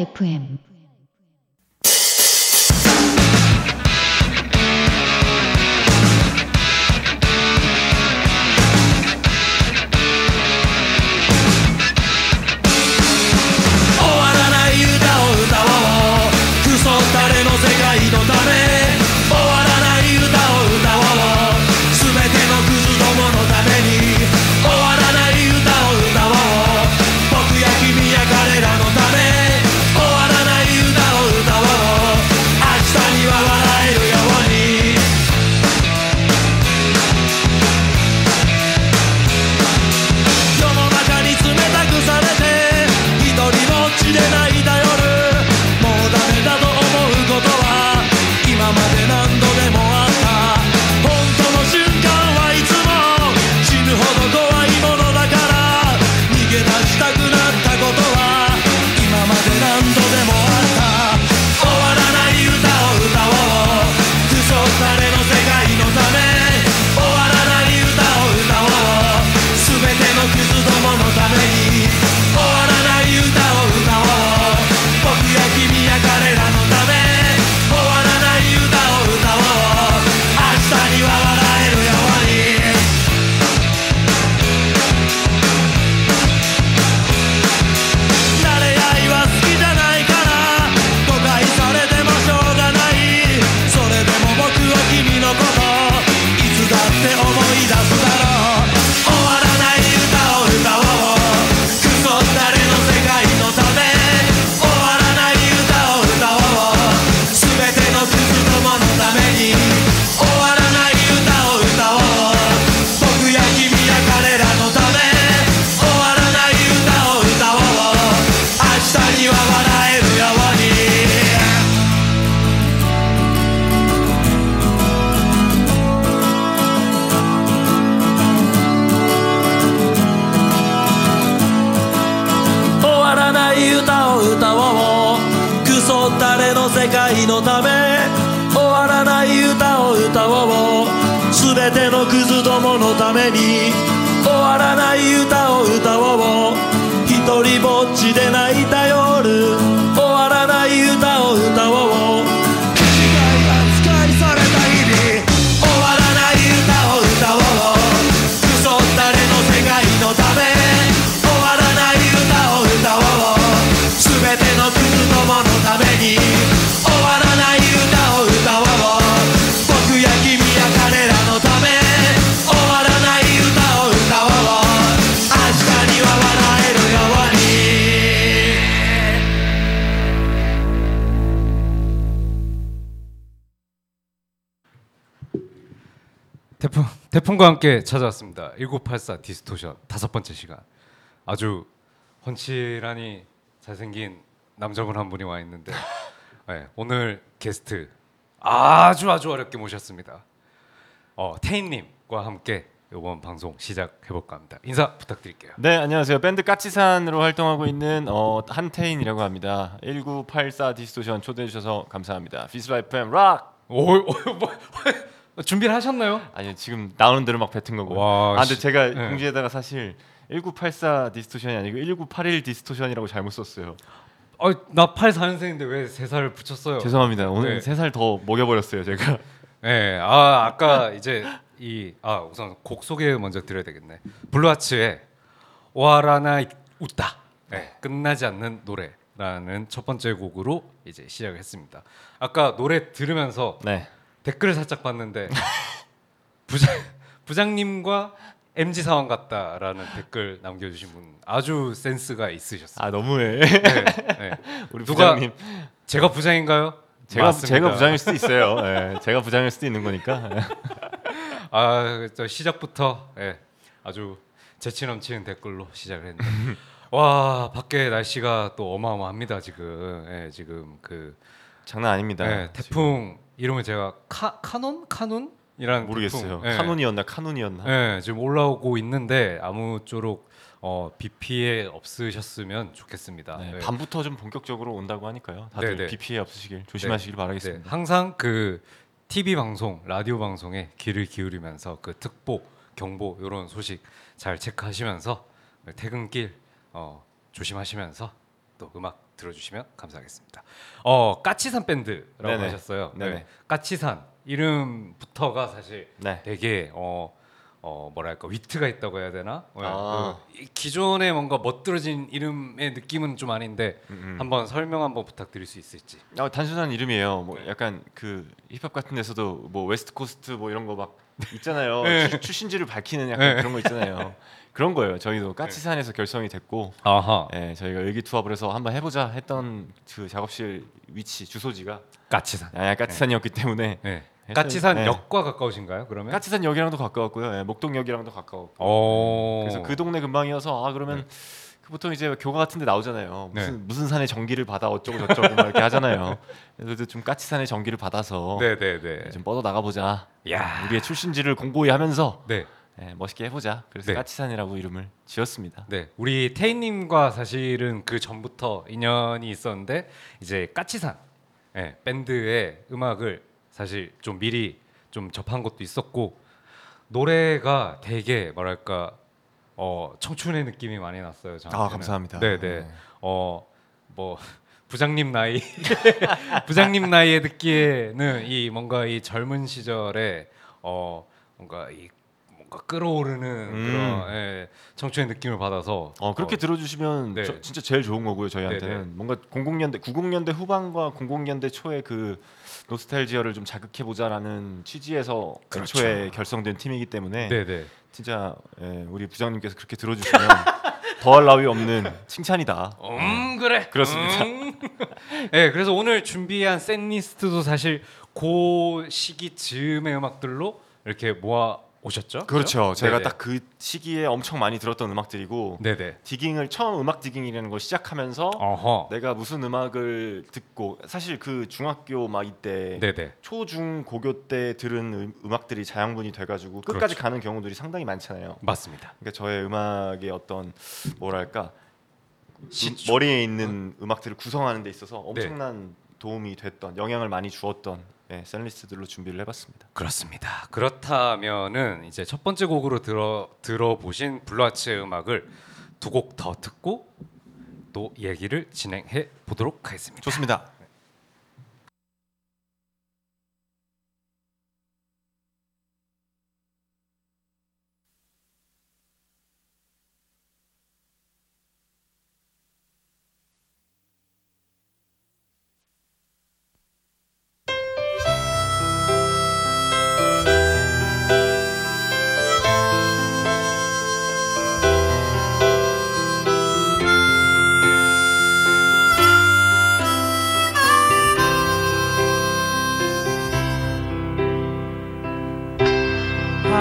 FM 태풍 태풍과 함께 찾아왔습니다. 1984 distortion 다섯 번째 시간. 아주 헌칠하니 잘생긴 남자분 한 분이 와 있는데 네, 오늘 게스트 아주 아주 어렵게 모셨습니다. 어, 태인님과 함께 이번 방송 시작해 볼까 합니다. 인사 부탁드릴게요. 네 안녕하세요 밴드 까치산으로 활동하고 있는 어, 한태인이라고 합니다 1984 distortion 초대해 주셔서 감사합니다 VISLA FM 락 오, 오, 뭐, 준비를 하셨나요? 아니 지금 나오는 대로 막 뱉은 거고 와, 아 근데 씨. 제가 네. 공지에다가 사실 1984 distortion이 아니고 1981 distortion이라고 잘못 썼어요 어, 나 84년생인데 왜 세 살을 붙였어요? 죄송합니다 오늘 네. 세 살 더 먹여버렸어요 제가 네, 아 아까 이제 이 아 우선 곡 소개 먼저 드려야 되겠네. 블루아츠의 오하라나 웃다. 네, 끝나지 않는 노래라는 첫 번째 곡으로 이제 시작했습니다. 아까 노래 들으면서 네 댓글을 살짝 봤는데 부장 부장님과 MG 사원 같다라는 댓글 남겨주신 분 아주 센스가 있으셨어요. 아 너무해 네, 네. 우리 누가- 부장님 제가 부장인가요? 제가 맞습니다. 제가 부장일 수도 있어요 예, 제가 부장일 수도 있는 거니까 아, 저 시작부터 예, 아주 재치 넘치는 댓글로 시작을 했는데 와 밖에 날씨가 또 어마어마합니다 지금 예, 지금 그 장난 아닙니다 예, 태풍 이름을 제가 카 카논 카논이라는 모르겠어요 태풍, 예, 카논이었나 카눈이었나 예, 지금 올라오고 있는데 아무쪼록 어, 비 피해 없으셨으면 좋겠습니다. 네, 예. 밤부터 좀 본격적으로 온다고 하니까요. 다들 네, 네. 비 피해 없으시길 조심하시길 네, 바라겠습니다. 항상 그 TV 방송, 라디오 방송에 귀를 기울이면서 그 특보, 경보 이런 소식 잘 체크하시면서 퇴근길 어, 조심하시면서 또 음악 들어주시면 감사하겠습니다. 어 까치산 밴드라고 네네. 하셨어요. 네네. 네. 까치산 이름부터가 사실 네. 되게 어, 어 뭐랄까 위트가 있다고 해야 되나? 어, 아. 그 기존의 뭔가 멋들어진 이름의 느낌은 좀 아닌데 음. 한번 설명 한번 부탁드릴 수 있을지. 아, 단순한 이름이에요. 뭐 네. 약간 그 힙합 같은 데서도 뭐 West Coast 뭐 이런 거 막 있잖아요. 네. 출- 출신지를 밝히는 약간 네. 그런 거 있잖아요. 그런 거예요. 저희도 까치산에서 결성이 됐고 아하. 예, 저희가 의기투합을 해서 한번 해보자 했던 그 작업실 위치 주소지가 까치산. 야, 까치산이었기 때문에 네. 까치산 네. 역과 가까우신가요? 그러면? 까치산 역이랑도 가까웠고요. 예, 목동역이랑도 가까웠고. 어. 그래서 그 동네 근방이어서 아 그러면 그 보통 이제 교가 같은데 나오잖아요. 무슨 네. 무슨 산의 전기를 받아 어쩌고 저쩌고 막 이렇게 하잖아요. 그래서 좀 까치산의 전기를 받아서 네네네. 좀 뻗어 나가 보자. 야. 우리의 출신지를 공고히 하면서 네. 예, 멋있게 해보자. 그래서 네. 까치산이라고 이름을 지었습니다. 네, 우리 태인님과 사실은 그 전부터 인연이 있었는데 이제 까치산 예, 밴드의 음악을 사실 좀 미리 좀 접한 것도 있었고 노래가 되게 뭐랄까 어, 청춘의 느낌이 많이 났어요. 저한테는. 아, 감사합니다. 네, 네. 네. 어뭐 부장님 나이 부장님 나이에 듣기에는 이 뭔가 이 젊은 시절에 어 뭔가 이 뭔가 끌어오르는 음. 그런 예, 청춘의 느낌을 받아서 어 그렇게 어, 들어주시면 네. 저- 진짜 제일 좋은 거고요 저희한테는 네, 네. 뭔가 00년대 90년대 후반과 00년대 초의 그 노스탈지아를 좀 자극해 보자라는 취지에서 그렇죠. 애초에 결성된 팀이기 때문에 네네 진짜 예, 우리 부장님께서 그렇게 들어주시면 더할 나위 없는 칭찬이다. 음 그래 그렇습니다. 음. 네 그래서 오늘 준비한 셋 리스트도 사실 그 시기 즈음의 음악들로 이렇게 모아 오셨죠? 그렇죠. 제가. 딱 그 시기에 엄청 많이 들었던 음악들이고 네네 디깅을 처음 음악 디깅이라는 걸 시작하면서 어허 내가 무슨 음악을 듣고 사실 그 중학교 막 이때 네네 초중 고교 때 들은 음, 음악들이 자양분이 돼가지고 끝까지 그렇죠. 가는 경우들이 상당히 많잖아요. 맞습니다 그러니까 저의 음악의 어떤 뭐랄까 시초. 머리에 있는 음 악들을 구성하는 데 있어서 네. 엄청난 도움이 됐던 영향을 많이 주었던 네, setlist들로 준비를 해봤습니다. 그렇습니다. 그렇다면은 이제 첫 번째 곡으로 들어 들어보신 블루하츠의 음악을 두 곡 더 듣고 또 얘기를 진행해 보도록 하겠습니다. 좋습니다.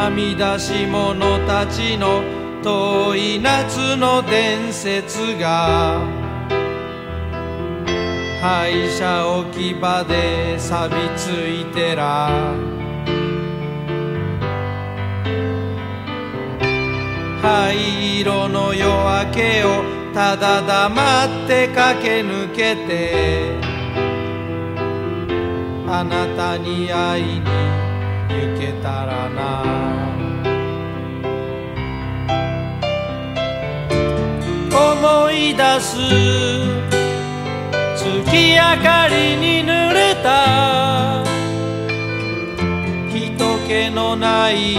はみ出し者たちの遠い夏の伝説が廃車置き場で錆びついてら。灰色の夜明けをただ黙って駆け抜けてあなたに会いに行けたらな。思い出す。月明かりに濡れた。人気のない。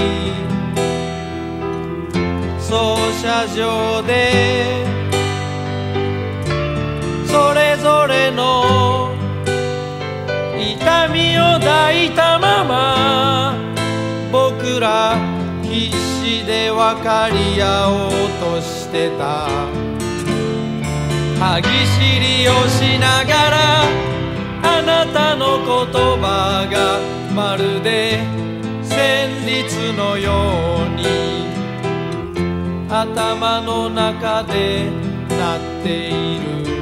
操車場で。それぞれの。痛み僕ら必死で分かり合おうとしてた。歯ぎしりをしながらあなたの言葉がまるで旋律のように頭の中で鳴っている。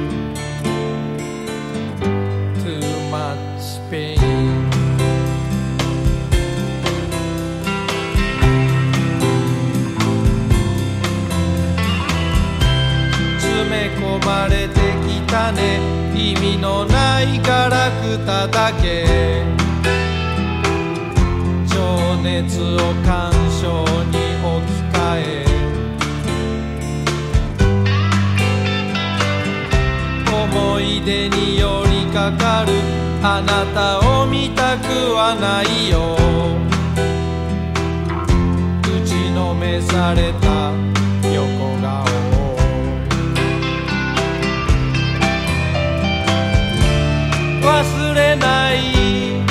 込まれてきたね。意味のないガラクタだけ。情熱を感傷に置き換え。思い出に寄りかかる。あなたを見たくはないよ。打ちのめされた。忘れない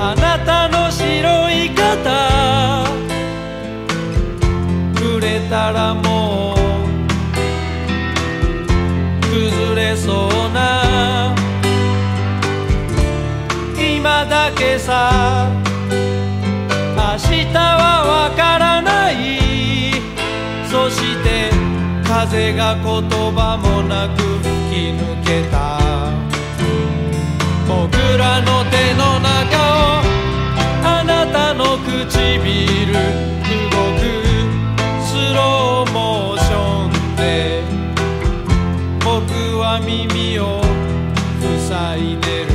あなたの白い肩触れたらもう崩れそうな今だけさ明日はわからない。そして風が言葉もなく吹き抜けた。僕らの手の中をあなたの唇動くスローモーションで僕は耳を塞いでる。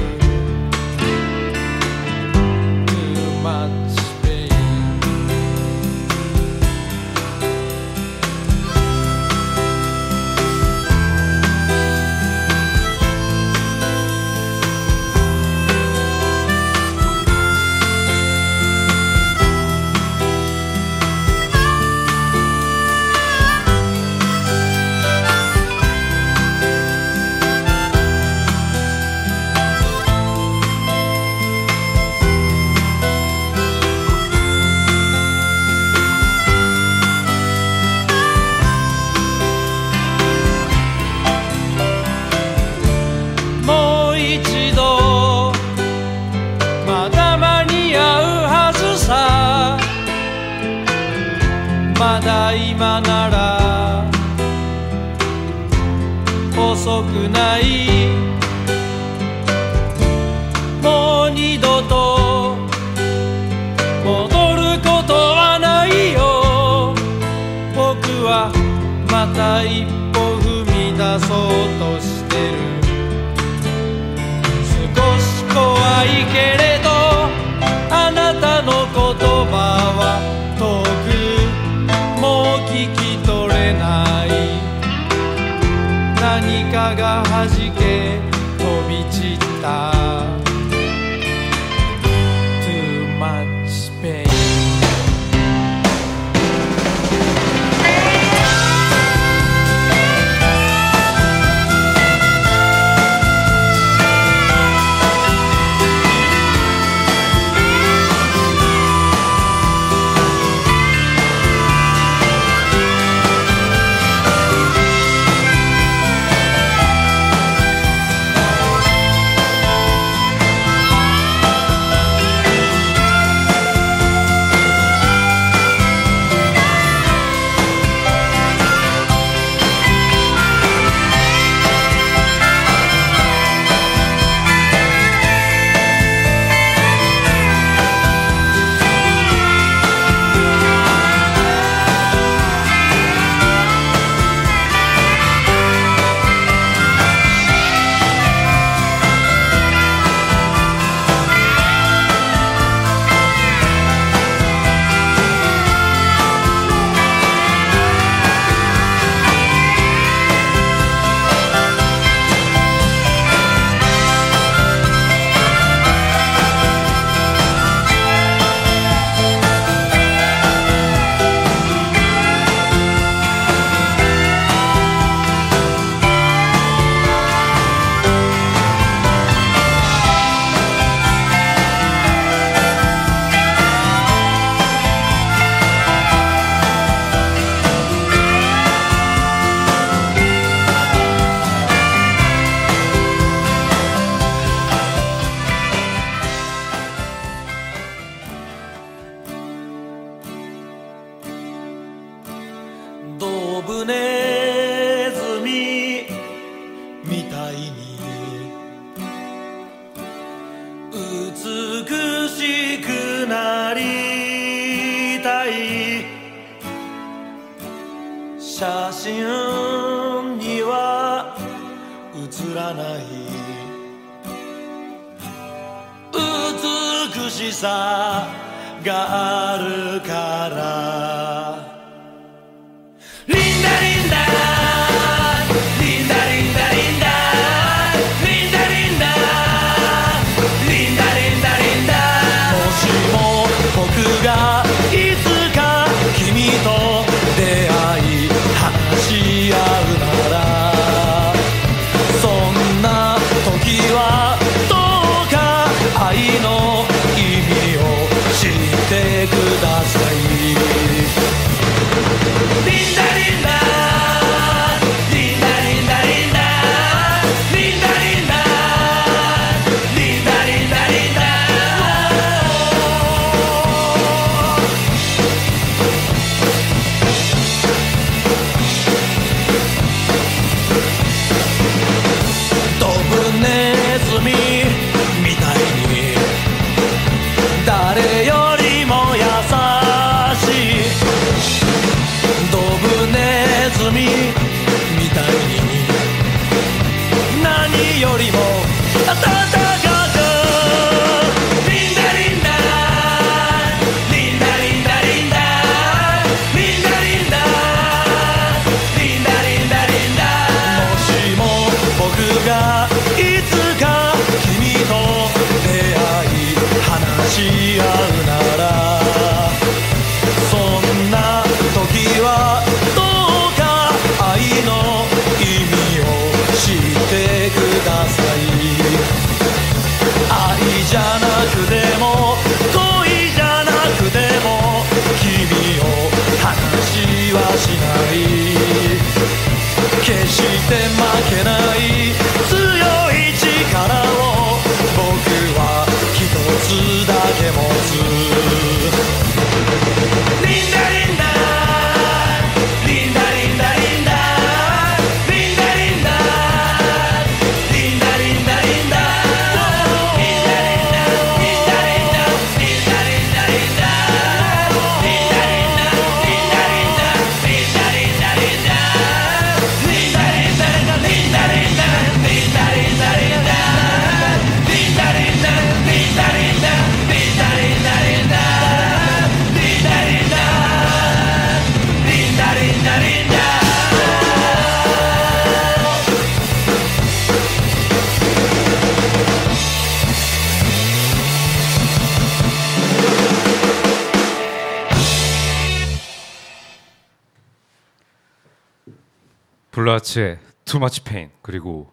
루하츠의 Too Much Pain 그리고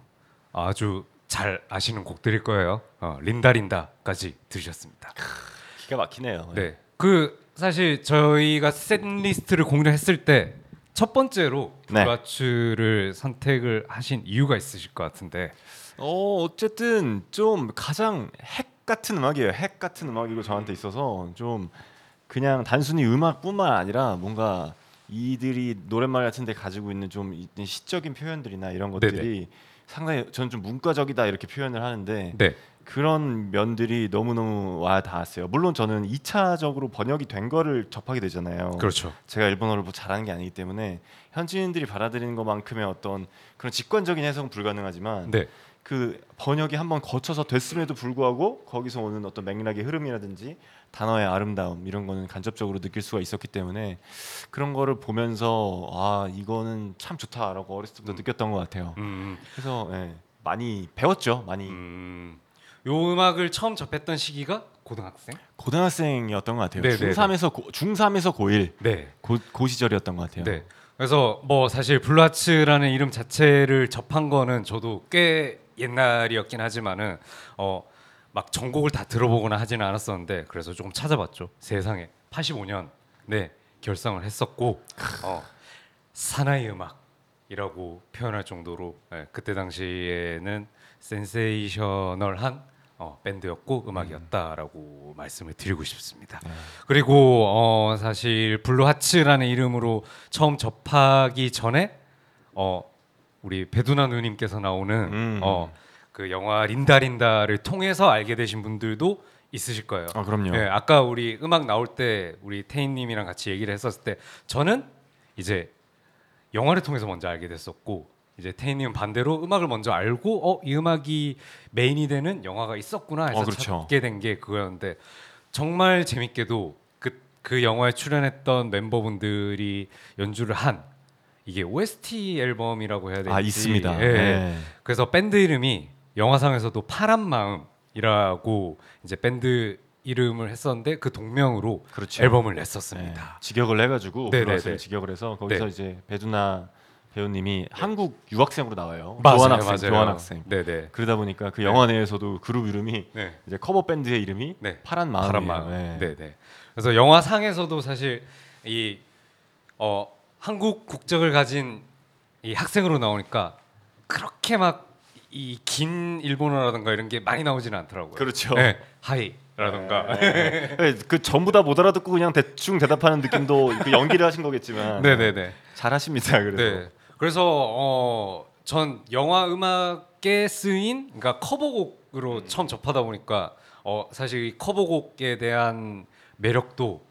아주 잘 아시는 곡들일 거예요. 어, 린다 린다까지 들으셨습니다. 기가 막히네요. 네, 그 사실 저희가 setlist를 공유했을 때 첫 번째로 네. 블루하츠를 선택을 하신 이유가 있으실 것 같은데 어 어쨌든 좀 가장 핵 같은 음악이에요. 핵 같은 음악이고 저한테 있어서 좀 그냥 단순히 음악뿐만 아니라 뭔가 이들이 노랫말 같은데 가지고 있는 좀 있는 시적인 표현들이나 이런 것들이 상당히 저는 좀 문과적이다 이렇게 표현을 하는데 네, 그런 면들이 너무 너무 와 닿았어요. 물론 저는 2차적으로 번역이 된 거를 접하게 되잖아요. 그렇죠. 제가 일본어를 뭐 잘하는 게 아니기 때문에 현지인들이 받아들이는 것만큼의 어떤 그런 직관적인 해석은 불가능하지만 네, 그 번역이 한번 거쳐서 됐음에도 불구하고 거기서 오는 어떤 맥락의 흐름이라든지 단어의 아름다움 이런 거는 간접적으로 느낄 수가 있었기 때문에 그런 거를 보면서 아 이거는 참 좋다라고 어렸을 때부터 느꼈던 것 같아요. 음, 그래서 예, 많이 배웠죠. 많이 음, 요 음악을 처음 접했던 시기가 고등학생? 고등학생이었던 것 같아요. 네, 네, 중3에서 고, 중3에서 고1 네, 고, 고 시절이었던 것 같아요. 네. 그래서 뭐 사실 블루하츠라는 이름 자체를 접한 거는 저도 꽤 옛날이었긴 하지만은 어 막 전곡을 다 들어보거나 하지는 않았었는데 그래서 조금 찾아봤죠. 세상에 85년 네 결성을 했었고 어 사나이 음악이라고 표현할 정도로 예, 그때 당시에는 센세이셔널한 어, 밴드였고 음악이었다라고 말씀을 드리고 싶습니다. 그리고 어, 사실 블루하츠라는 이름으로 처음 접하기 전에 어, 우리 배두나 누님께서 나오는 음. 어, 그 영화 린다 린다를 통해서 알게 되신 분들도 있으실 거예요. 아 그럼요. 예, 아까 우리 음악 나올 때 우리 태인님이랑 같이 얘기를 했었을 때 저는 이제 영화를 통해서 먼저 알게 됐었고 이제 태인님은 반대로 음악을 먼저 알고 어 이 음악이 메인이 되는 영화가 있었구나 해서 어, 그렇죠. 찾게 된 게 그거였는데 정말 재밌게도 그, 그 영화에 출연했던 member분들이 연주를 한 이게 OST 앨범이라고 해야 되지 아 있습니다. 예. 네. 그래서 밴드 이름이 영화상에서도 파란 마음이라고 이제 밴드 이름을 했었는데 그 동명으로 그렇죠. 앨범을 네. 냈었습니다. 직역을 해가지고 네, 블루하츠를 네, 네. 직역을 해서 거기서 네. 이제 배두나 배우님이 한국 유학생으로 나와요. 맞아요, 교환학생, 맞아요. 교환학생. 네네. 그러다 보니까 그 영화 내에서도 그룹 이름이 네. 이제 커버 밴드의 이름이 네. 파란 마음이에요. 파란 마음. 네. 네. 네 그래서 영화상에서도 사실 이 어, 한국 국적을 가진 이 학생으로 나오니까 그렇게 막 이긴 일본어라든가 이런 게 많이 나오지는 않더라고요. 그렇죠. 네. 하이라든가. 네. 그 전부 다 못 알아듣고 그냥 대충 대답하는 느낌도 그 연기를 하신 거겠지만 네네네. 잘하십니다. 그래서 네. 그래서 어, 전 영화 음악에 쓰인 그러니까 커버곡으로 처음 접하다 보니까 어, 사실 이 커버곡에 대한 매력도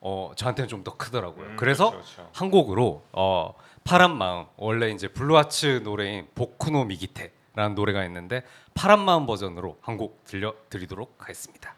어, 저한테는 좀 더 크더라고요. 음, 그래서 그렇죠, 그렇죠. 한 곡으로 어, 파란 마음 원래 이제 Blue Hearts 노래인 보쿠노 미기테 라는 노래가 있는데 파란 마음 버전으로 한 곡 들려 드리도록 하겠습니다.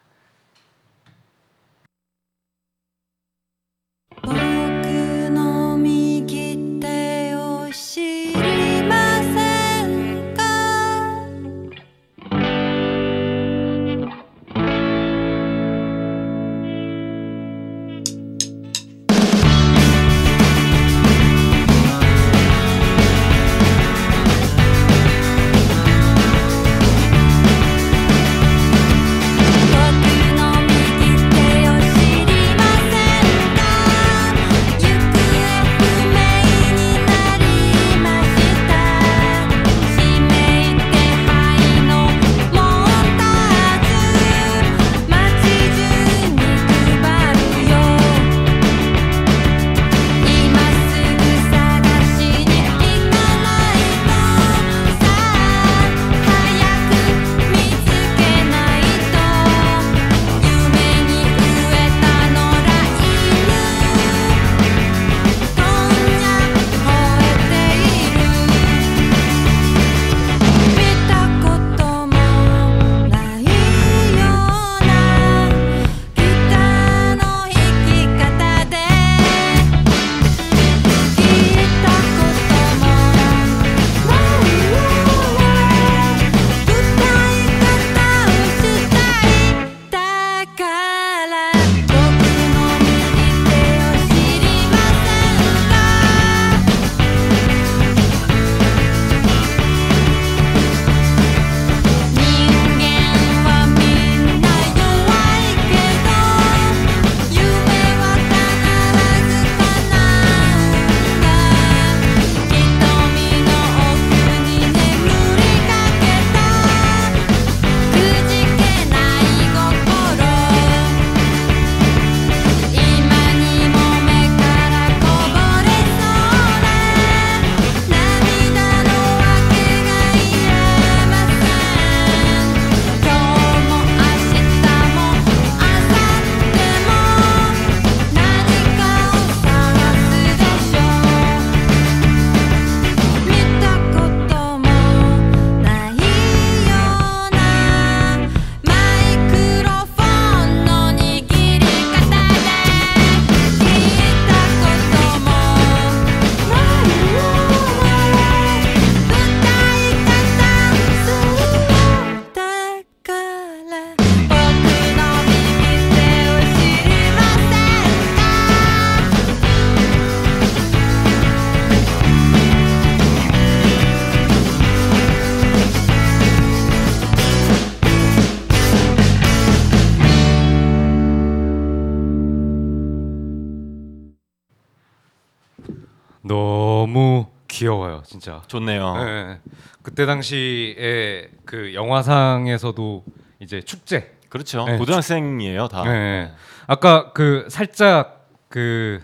진짜. 좋네요. 네. 그때 당시에 그 영화상에서도 이제 축제. 그렇죠. 네, 고등학생이에요 다. 네. 아까 그 살짝 그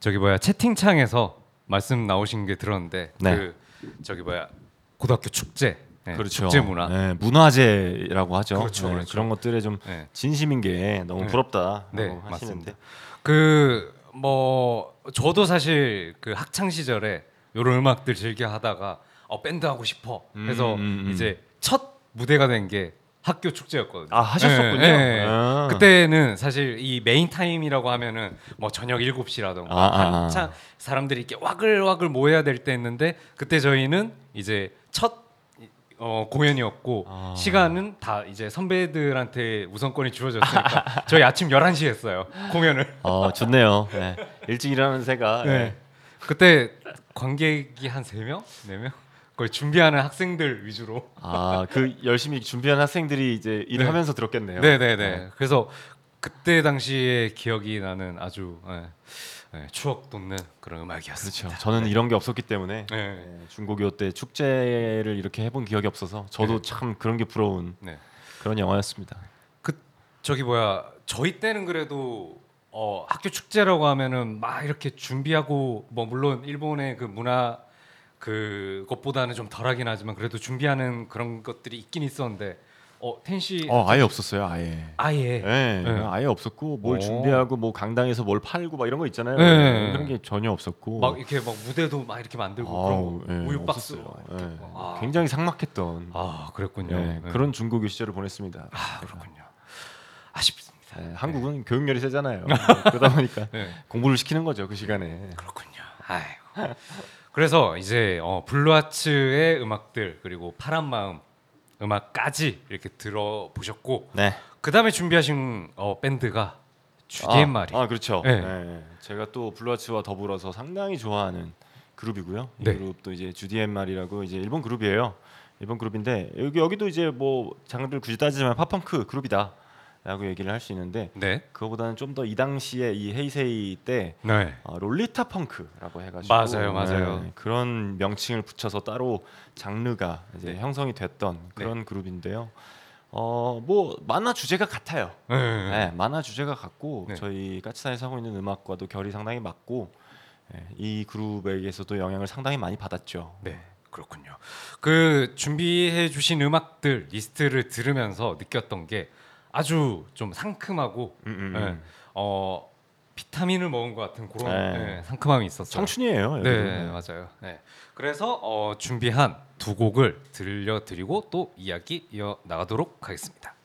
저기 뭐야 채팅창에서 말씀 나오신 게 들었는데 네. 그 저기 뭐야 고등학교 축제. 네, 그렇죠. 축제 문화. 네, 문화제라고 하죠. 그렇죠, 네, 그렇죠. 그런 것들에 좀 네. 진심인 게 너무 네. 부럽다. 네, 하시는데. 맞습니다. 그뭐 저도 사실 그 학창 시절에 이런 음악들 즐겨 하다가 어 밴드 하고 싶어 해서 음, 음, 음. 이제 첫 무대가 된 게 학교 축제였거든요. 아, 하셨었군요. 네, 네. 아. 그때는 사실 이 main time이라고 하면은 뭐 저녁 7시라던가 아, 아, 아. 한창 사람들이 이렇게 와글와글 모여야 될 때였는데 그때 저희는 이제 첫 어, 공연이었고 아. 시간은 다 이제 선배들한테 우선권이 주어졌으니까 저희 아침 11시에 했어요 공연을 어, 좋네요. 네. 일찍 일하는 새가. 네. 그때 관객이 한 3명? 4명? 거의 준비하는 학생들 위주로 아, 그 열심히 준비한 학생들이 이제 일을 네. 하면서 들었겠네요. 네 네 네 그래서 그때 당시에 기억이 나는 아주 예, 예, 추억 돋는 그런 음악이었습니다 그렇죠. 저는 이런 게 없었기 때문에 네. 네, 중고교 때 축제를 이렇게 해본 기억이 없어서 저도 네. 참 그런 게 부러운 네. 그런 영화였습니다. 그 저기 뭐야 저희 때는 그래도 어, 학교 축제라고 하면은 막 이렇게 준비하고 뭐 물론 일본의 그 문화 그 것보다는 좀 덜하긴 하지만 그래도 준비하는 그런 것들이 있긴 있었는데 어 텐시 어, 아예 없었어요. 아예. 아예 네, 네. 아예 없었고 뭘 오. 준비하고 뭐 강당에서 뭘 팔고 막 이런 거 있잖아요. 네. 그런 게 전혀 없었고 막 이렇게 막 무대도 막 이렇게 만들고 아우, 그런 거 예, 우유 박스 예. 아. 굉장히 삭막했던 아 그랬군요 예, 네. 그런 중고교 시절을 보냈습니다. 아 그렇군요 아쉽 예, 한국은 교육열이 세잖아요. 그러다 보니까 네. 공부를 시키는 거죠 그 시간에. 그렇군요. 아이고. 그래서 이제 어, Blue Hearts의 음악들 그리고 파란 마음 음악까지 이렇게 들어보셨고 네. 그 다음에 준비하신 어, 밴드가 Judy and Mary. 아, 아, 그렇죠. 네. 네. 제가 또 Blue Hearts와 더불어서 상당히 좋아하는 그룹이고요. 이 네. 그룹도 이제 주디엔 말이라고 이제 일본 그룹이에요. 일본 그룹인데 여기 여기도 이제 뭐 장르를 굳이 따지자면 팝펑크 그룹이다 라고 얘기를 할 수 있는데 네. 그거보다는 좀 더 이 당시에 이 헤이세이 때 네. 어, 롤리타 펑크라고 해가지고 맞아요, 맞아요. 네, 그런 명칭을 붙여서 따로 장르가 이제 네. 형성이 됐던 그런 그룹인데요. 어 뭐 만화 주제가 같아요. 네. 네, 만화 주제가 같고 네. 저희 까치산에서 하고 있는 음악과도 결이 상당히 맞고 예, 이 그룹에게서도 영향을 상당히 많이 받았죠. 네. 그렇군요. 그 준비해 주신 음악들 리스트를 들으면서 느꼈던 게 아주 좀 상큼하고 음, 음, 네. 음. 어 비타민을 먹은 것 같은 그런 네. 네, 상큼함이 있었어요. 청춘이에요. 네, 여기도. 맞아요. 네. 그래서 어, 준비한 두 곡을 들려드리고 또 이야기 이어 나가도록 하겠습니다.「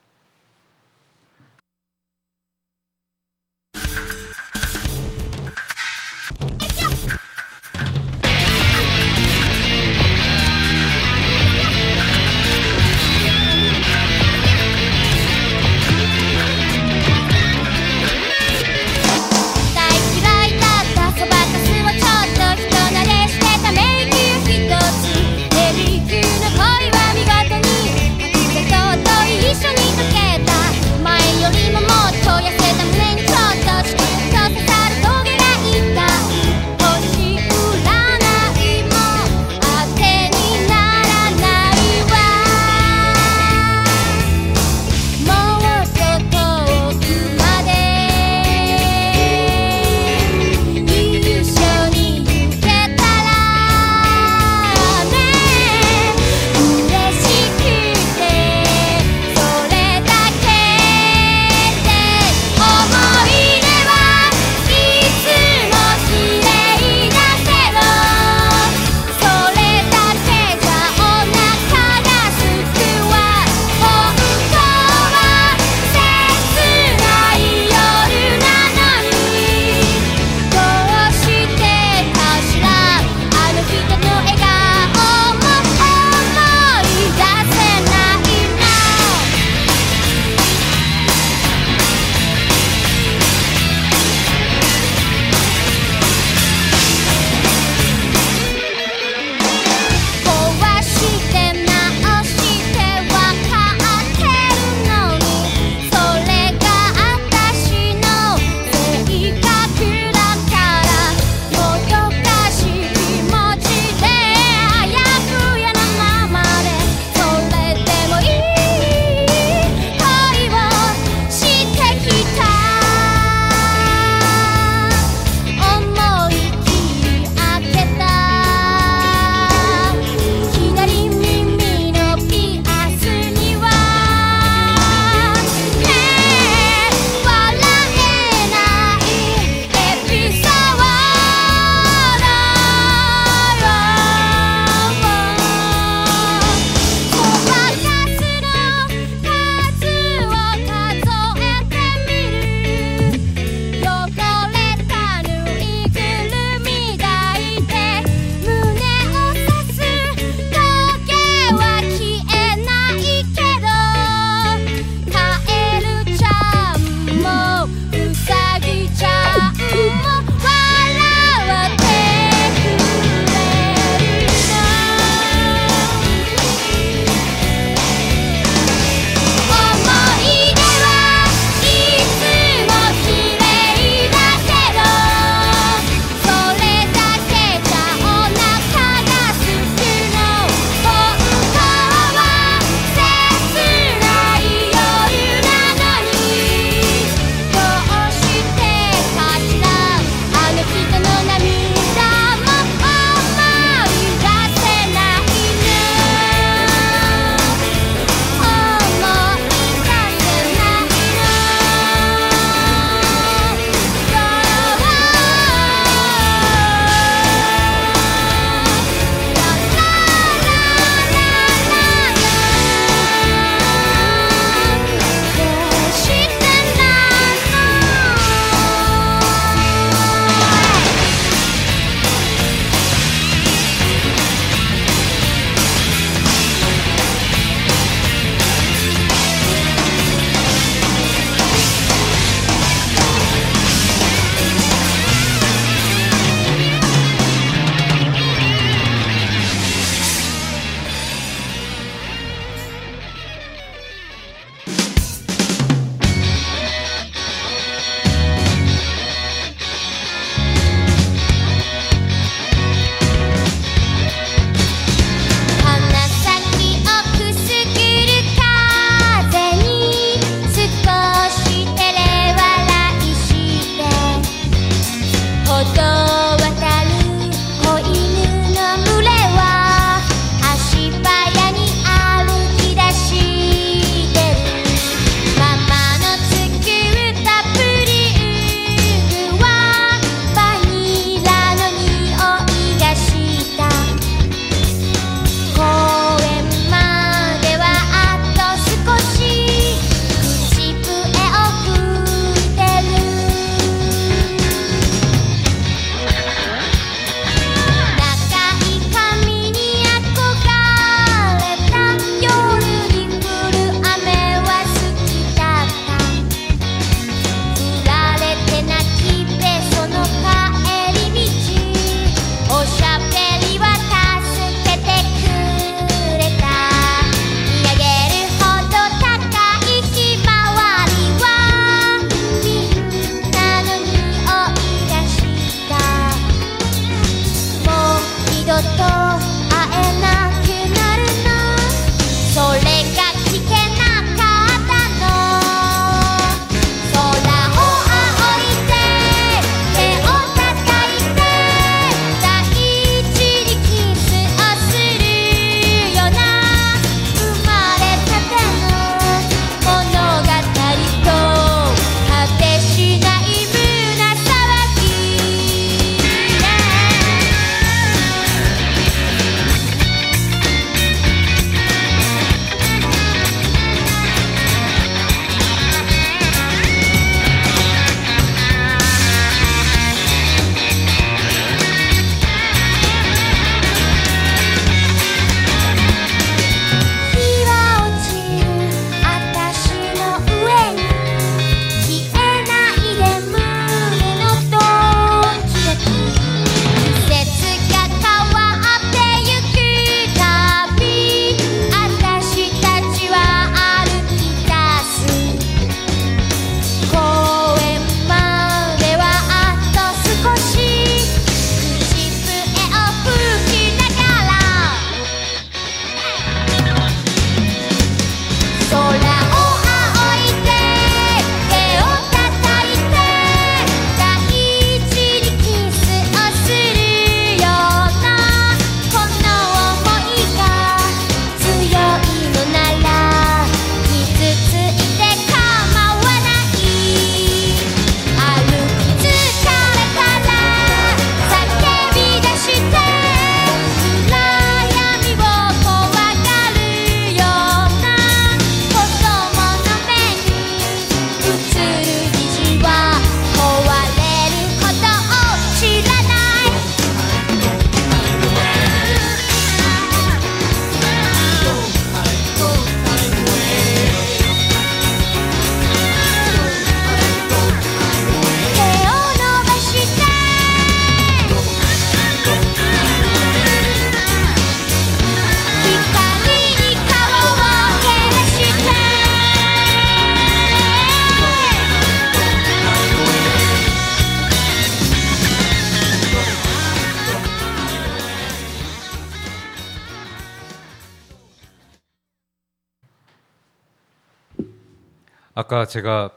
아까 제가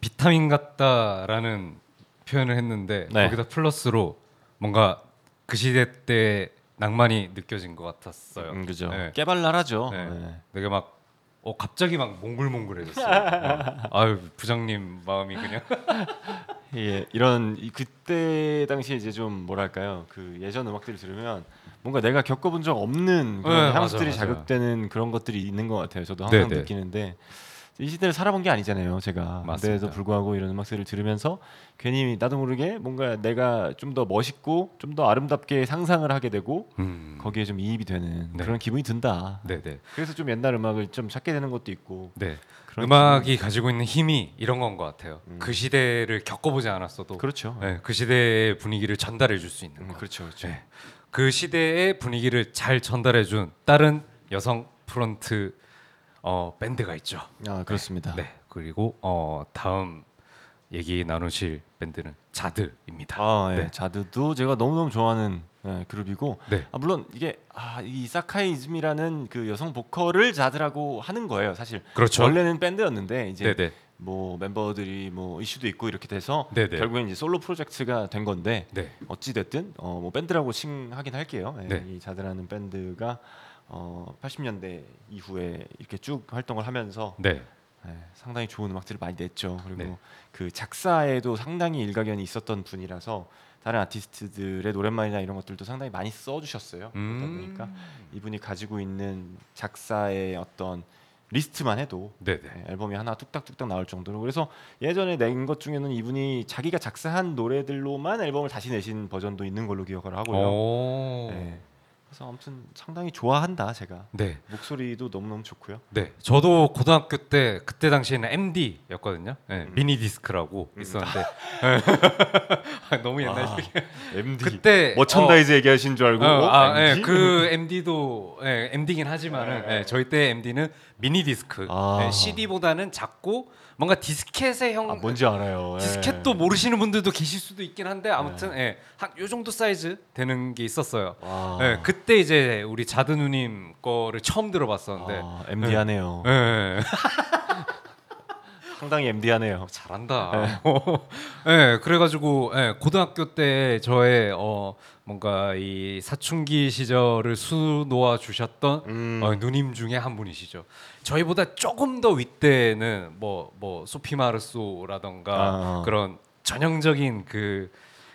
비타민 같다라는 표현을 했는데 네. 거기다 플러스로 뭔가 그 시대 때 낭만이 느껴진 것 같았어요. 음, 그죠. 네. 깨발랄하죠. 네. 네. 되게 막 어, 갑자기 막 몽글몽글해졌어요. 어. 아유 부장님 마음이 그냥 예, 이런 이- 그때 당시에 이제 좀 뭐랄까요 그 예전 음악들을 들으면 뭔가 내가 겪어본 적 없는 그런 네, 향수들이. 자극되는 그런 것들이 있는 것 같아요. 저도 항상 네, 네. 느끼는데 이 시대를 살아본 게 아니잖아요. 제가 맞습니다. 그때도 불구하고 이런 음악들을 들으면서 괜히 나도 모르게 뭔가 내가 좀 더 멋있고 좀 더 아름답게 상상을 하게 되고 음. 거기에 좀 이입이 되는 네. 그런 기분이 든다. 네 네 그래서 좀 옛날 음악을 좀 찾게 되는 것도 있고 네 음악이 가지고 있는 힘이 이런 건 것 같아요. 음. 그 시대를 겪어보지 않았어도 그렇죠. 네, 그 시대의 분위기를 전달해 줄 수 있는 음, 거. 그렇죠, 그렇죠. 네. 그 시대의 분위기를 잘 전달해 준 다른 여성 프런트 어, 밴드가 있죠. 아 그렇습니다. 네. 그리고 어, 다음 얘기 나누실 밴드는 자드입니다. 아, 예. 네. 자드도 제가 너무 너무 좋아하는 예, 그룹이고 네. 아, 물론 이게 아, 이 사카이즘이라는 그 여성 보컬을 자드라고 하는 거예요. 사실 그렇죠. 원래는 밴드였는데 이제 네네. 뭐 멤버들이 뭐 이슈도 있고 이렇게 돼서 네네. 결국엔 이제 솔로 프로젝트가 된 건데 네. 어찌 됐든 어, 뭐 밴드라고 칭하긴 할게요. 예, 네. 이 자드라는 밴드가 어, 80년대 이후에 이렇게 쭉 활동을 하면서 네. 네, 상당히 좋은 음악들을 많이 냈죠. 그리고 네. 그 작사에도 상당히 일가견이 있었던 분이라서 다른 아티스트들의 노랫말이나 이런 것들도 상당히 많이 써주셨어요. 그러다 음. 보니까 이분이 가지고 있는 작사의 어떤 리스트만 해도 네네. 네, 앨범이 하나 뚝딱뚝딱 나올 정도로 그래서 예전에 낸 것 중에는 이분이 자기가 작사한 노래들로만 앨범을 다시 내신 버전도 있는 걸로 기억을 하고요. 오. 네. 그래서 아무튼 상당히 좋아한다 제가 네. 목소리도 너무 너무 좋고요. 네, 저도 고등학교 때 그때 당시에는 MD였거든요. 네, 음. 미니 디스크라고 있었는데 아, 너무 옛날 아, 얘기. MD 그때 merchandise 얘기하신 줄 알고 어, 어, 아, 예, MD? 그 MD도 예, MD긴 하지만은 예, 저희 때 MD는 미니 디스크. 아. 예, CD보다는 작고 뭔가 디스켓의 형 아, 뭔지 알아요. 예. 디스켓도 모르시는 분들도 계실 수도 있긴 한데 아무튼 예, 한 요 정도 사이즈 되는 게 있었어요. 와. 예, 그때 이제 우리 ZARD 누님 거를 처음 들어봤었는데 아, MD하네요. 예, 예. 상당히 MD하네요. 잘한다. 예, 그래가지고 예, 고등학교 때 저의 어 뭔가 이 사춘기 시절을 수놓아 주셨던 음. 어, 누님 중에 한 분이시죠. 저희보다 조금 더 윗대는 뭐 뭐 소피 마르소라던가 아. 그런 전형적인 그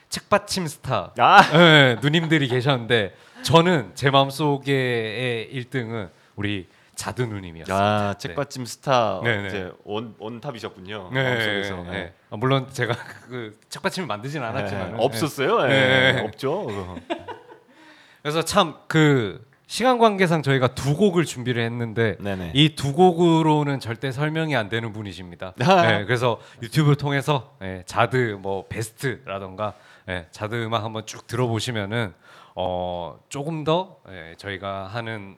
책받침 스타 아, 예, 누님들이 계셨는데 저는 제 마음속의 1등은 우리 자드 누님이었어요. 야, 책받침 스타 네, 네. 이제 원 원탑이셨군요. 네, 마음속에서. 네, 네. 네. 아, 물론 제가 그 책받침을 만들진 않았지만 네, 없었어요. 예, 네. 없죠. 그래서 참 그 시간 관계상 저희가 두 곡을 준비를 했는데 네네. 이두 곡으로는 절대 설명이 안 되는 분이십니다. 아. 네, 그래서 유튜브를 통해서 예, 자드 뭐 베스트라던가 예, 자드 음악 한번 쭉 들어보시면은 어, 조금 더 예, 저희가 하는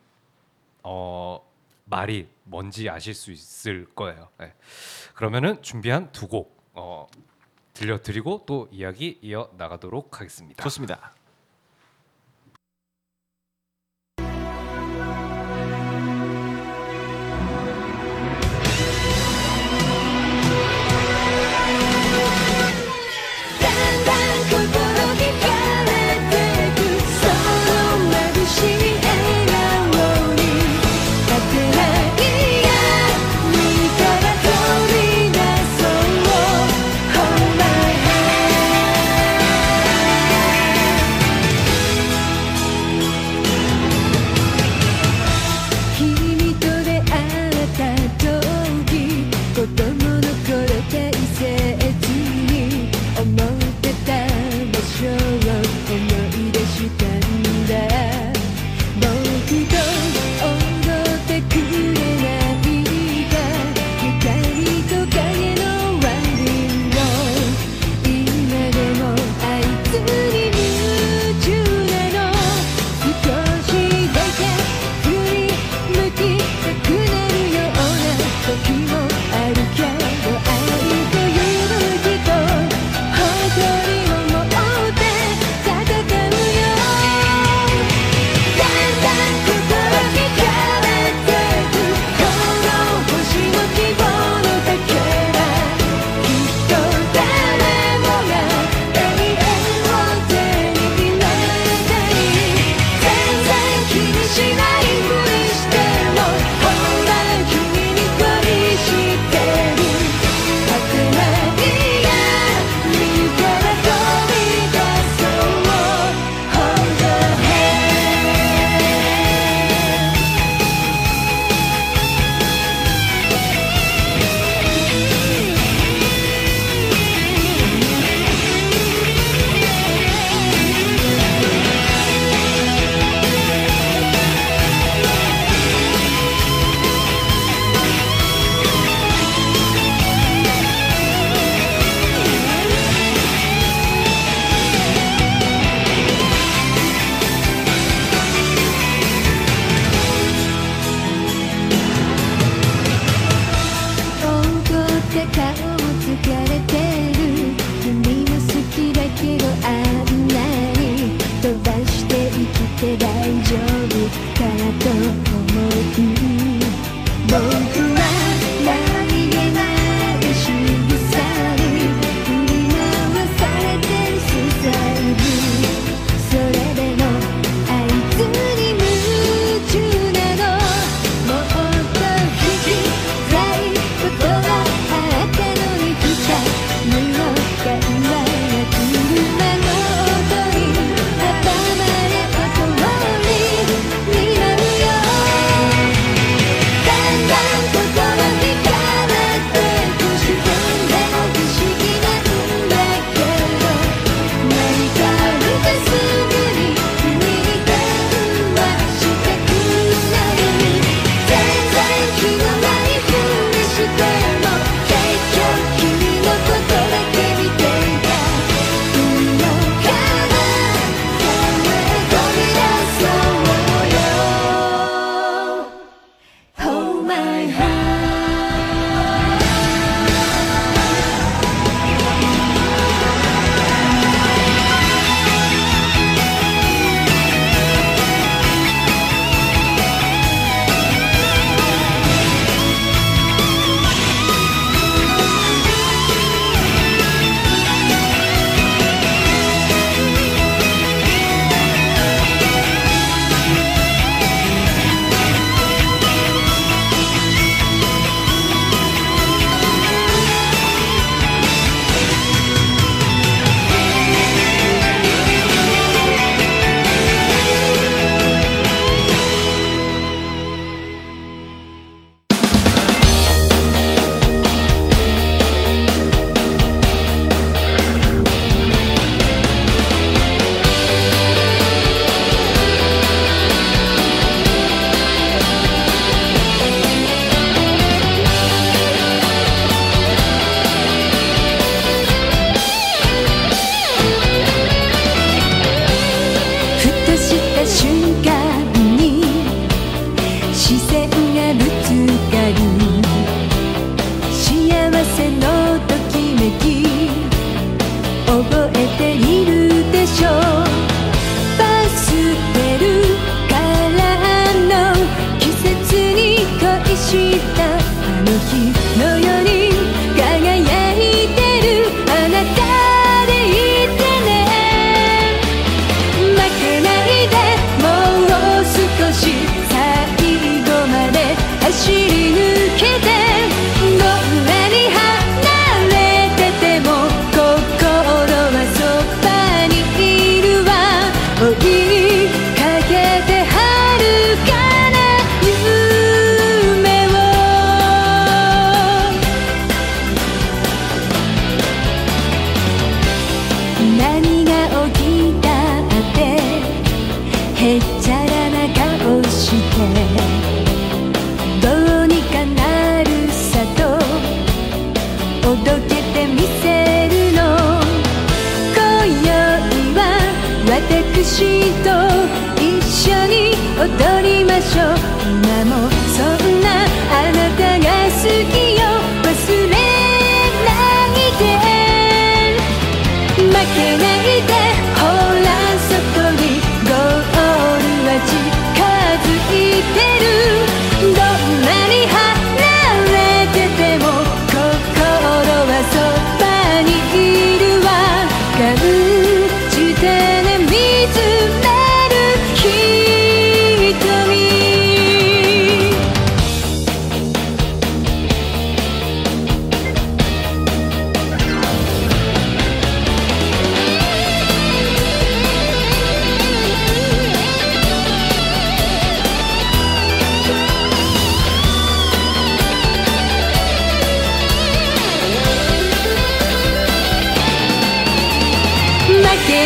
어, 말이 뭔지 아실 수 있을 거예요. 예. 그러면은 준비한 두곡 어, 들려드리고 또 이야기 이어 나가도록 하겠습니다. 좋습니다.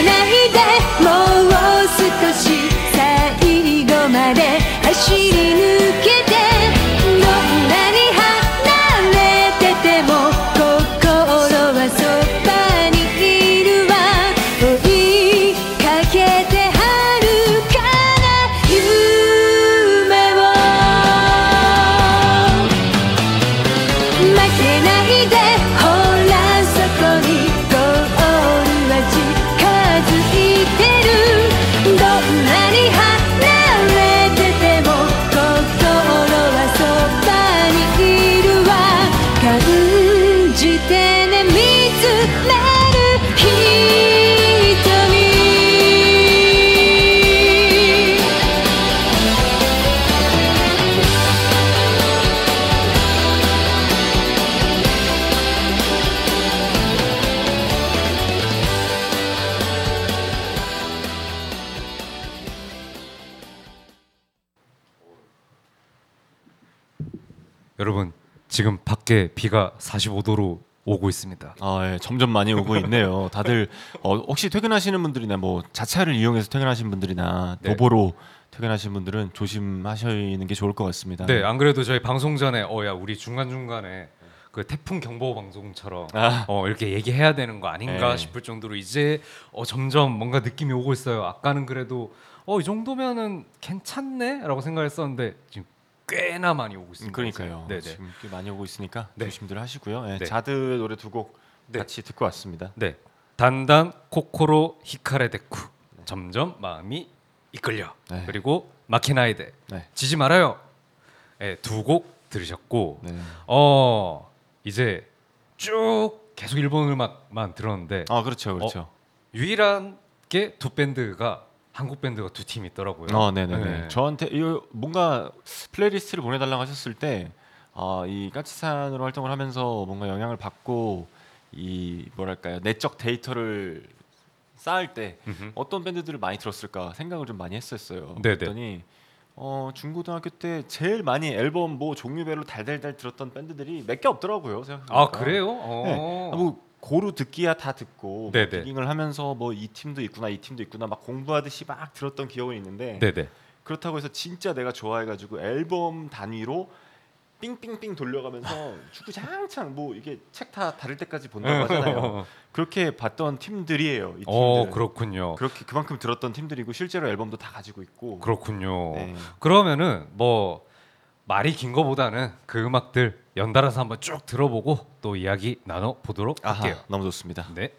ないでもう 비가 45도로 오고 있습니다. 아, 예, 점점 많이 오고 있네요. 다들 어, 혹시 퇴근하시는 분들이나 뭐 자차를 이용해서 퇴근하시는 분들이나 네. 도보로 퇴근하시는 분들은 조심하시는 게 좋을 것 같습니다. 네, 안 그래도 저희 방송 전에 어야 우리 중간 중간에 그 태풍 경보 방송처럼 아. 어 이렇게 얘기해야 되는 거 아닌가 네. 싶을 정도로 이제 어 점점 뭔가 느낌이 오고 있어요. 아까는 그래도 어 이 정도면은 괜찮네라고 생각했었는데 지금 꽤나 많이 오고 음, 있습니다. 그러니까요. 네, 네. 지금 꽤 많이 오고 있으니까 네. 조심들 하시고요. 예, 네. 자드 노래 두곡 네. 같이 듣고 왔습니다. 네. 단단 코코로 히카레 데쿠. 점점 마음이 이끌려. 네. 그리고 마키나이데. 네. 지지 말아요. 네, 두곡 들으셨고 네. 어 이제 쭉 계속 일본 음악만 들었는데 아 그렇죠, 그렇죠. 유일한 게 두 밴드가 한국 밴드가 두 팀 있더라고요. 어, 네네네. 네. 저한테 이 뭔가 playlist를 보내달라고 하셨을 때, 아, 이 까치산으로 활동을 하면서 뭔가 영향을 받고 이 뭐랄까요 내적 데이터를 쌓을 때 음흠. 어떤 밴드들을 많이 들었을까 생각을 좀 많이 했었어요. 네네. 그랬더니 어, 중고등학교 때 제일 많이 앨범 뭐 종류별로 달달달 들었던 밴드들이 몇 개 없더라고요. 생각해보니까. 아 그래요? 어. 네. 아, 뭐 고루 듣기야 다 듣고 뭐 네네. digging을 하면서 뭐 이 팀도 있구나 이 팀도 있구나 막 공부하듯이 막 들었던 기억은 있는데 네네. 그렇다고 해서 진짜 내가 좋아해가지고 앨범 단위로 삥삥삥 돌려가면서 주구장창 뭐 이게 책 다 다를 때까지 본다고 하잖아요. 그렇게 봤던 팀들이에요. 이. 어 그렇군요. 그렇게 그만큼 들었던 팀들이고 실제로 앨범도 다 가지고 있고. 그렇군요. 네. 그러면은 뭐 말이 긴 거보다는 그 음악들 연달아서 한번 쭉 들어보고 또 이야기 나눠 보도록 할게요. 너무 좋습니다. 네.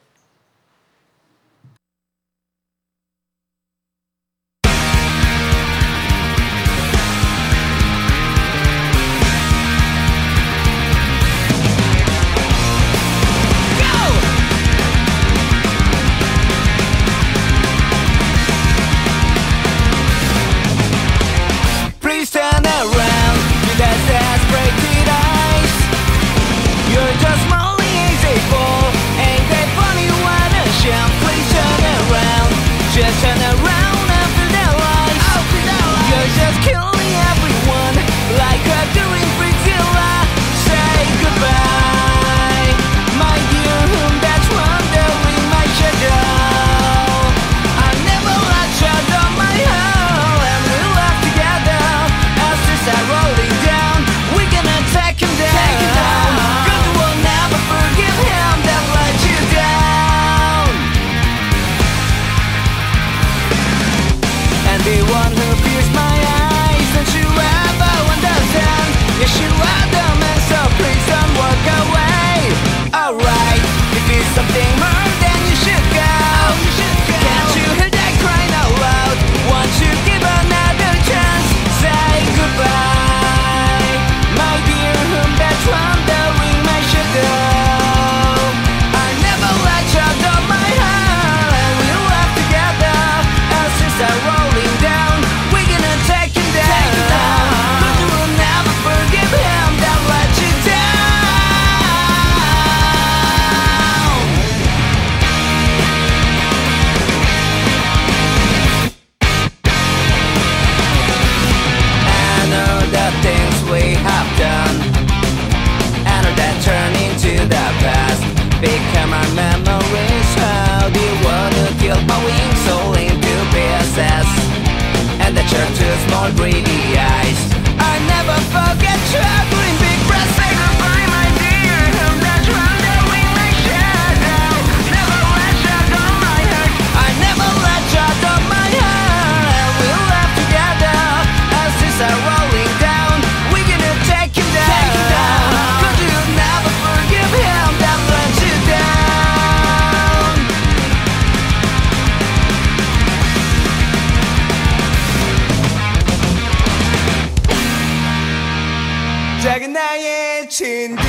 친구야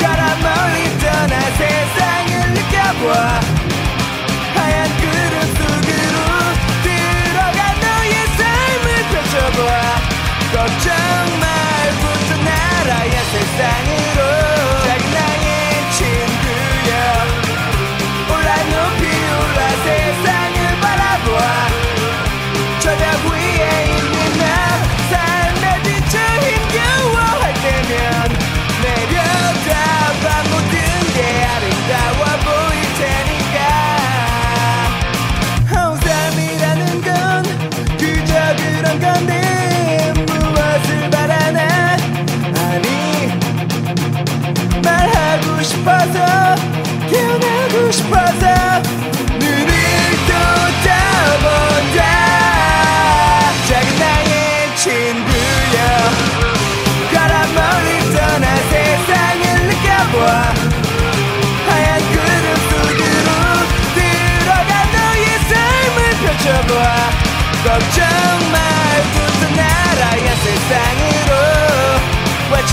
가라 멀리 떠나 세상을 느껴봐 하얀 그릇 속으로 들어가 너의 삶을 펼쳐봐 걱정 말고 떠나라 야 세상을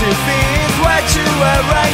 to think what you are right.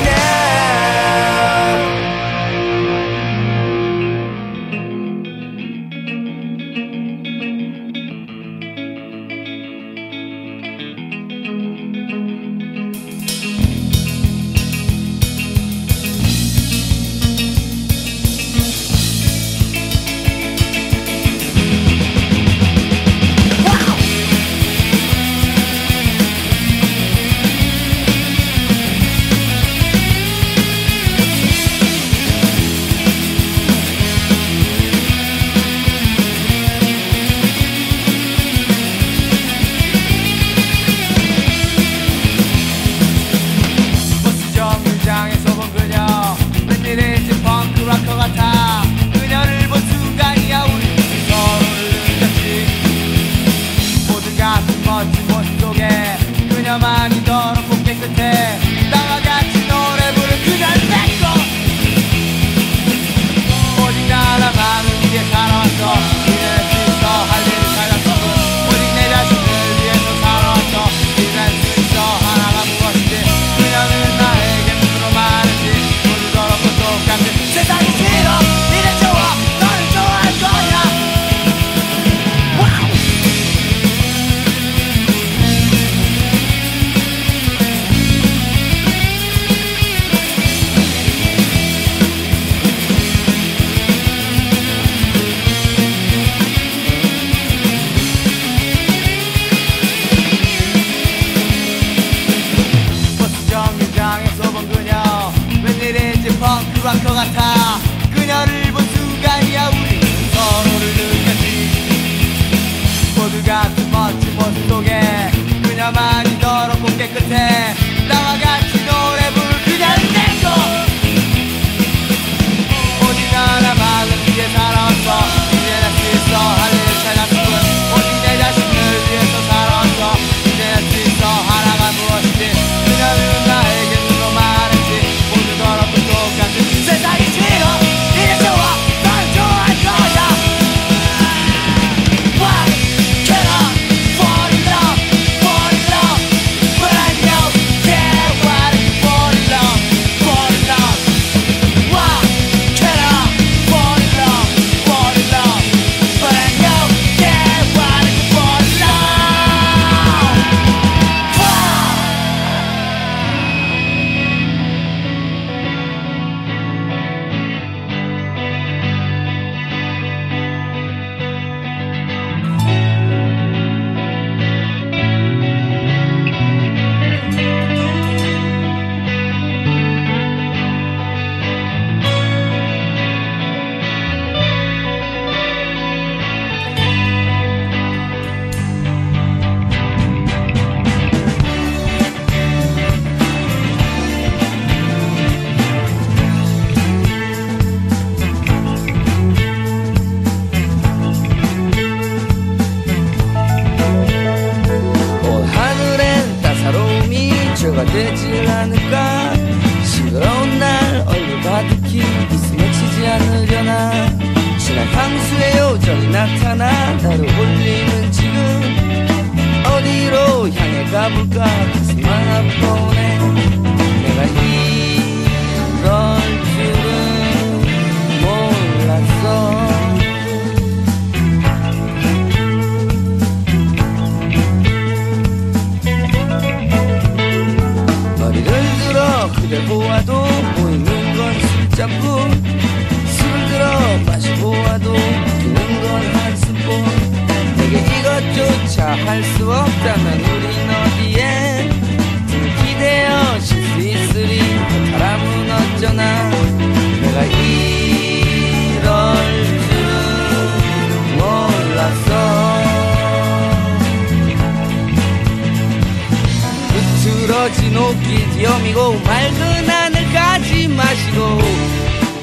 뛰어미고 맑은 하늘 까지 마시고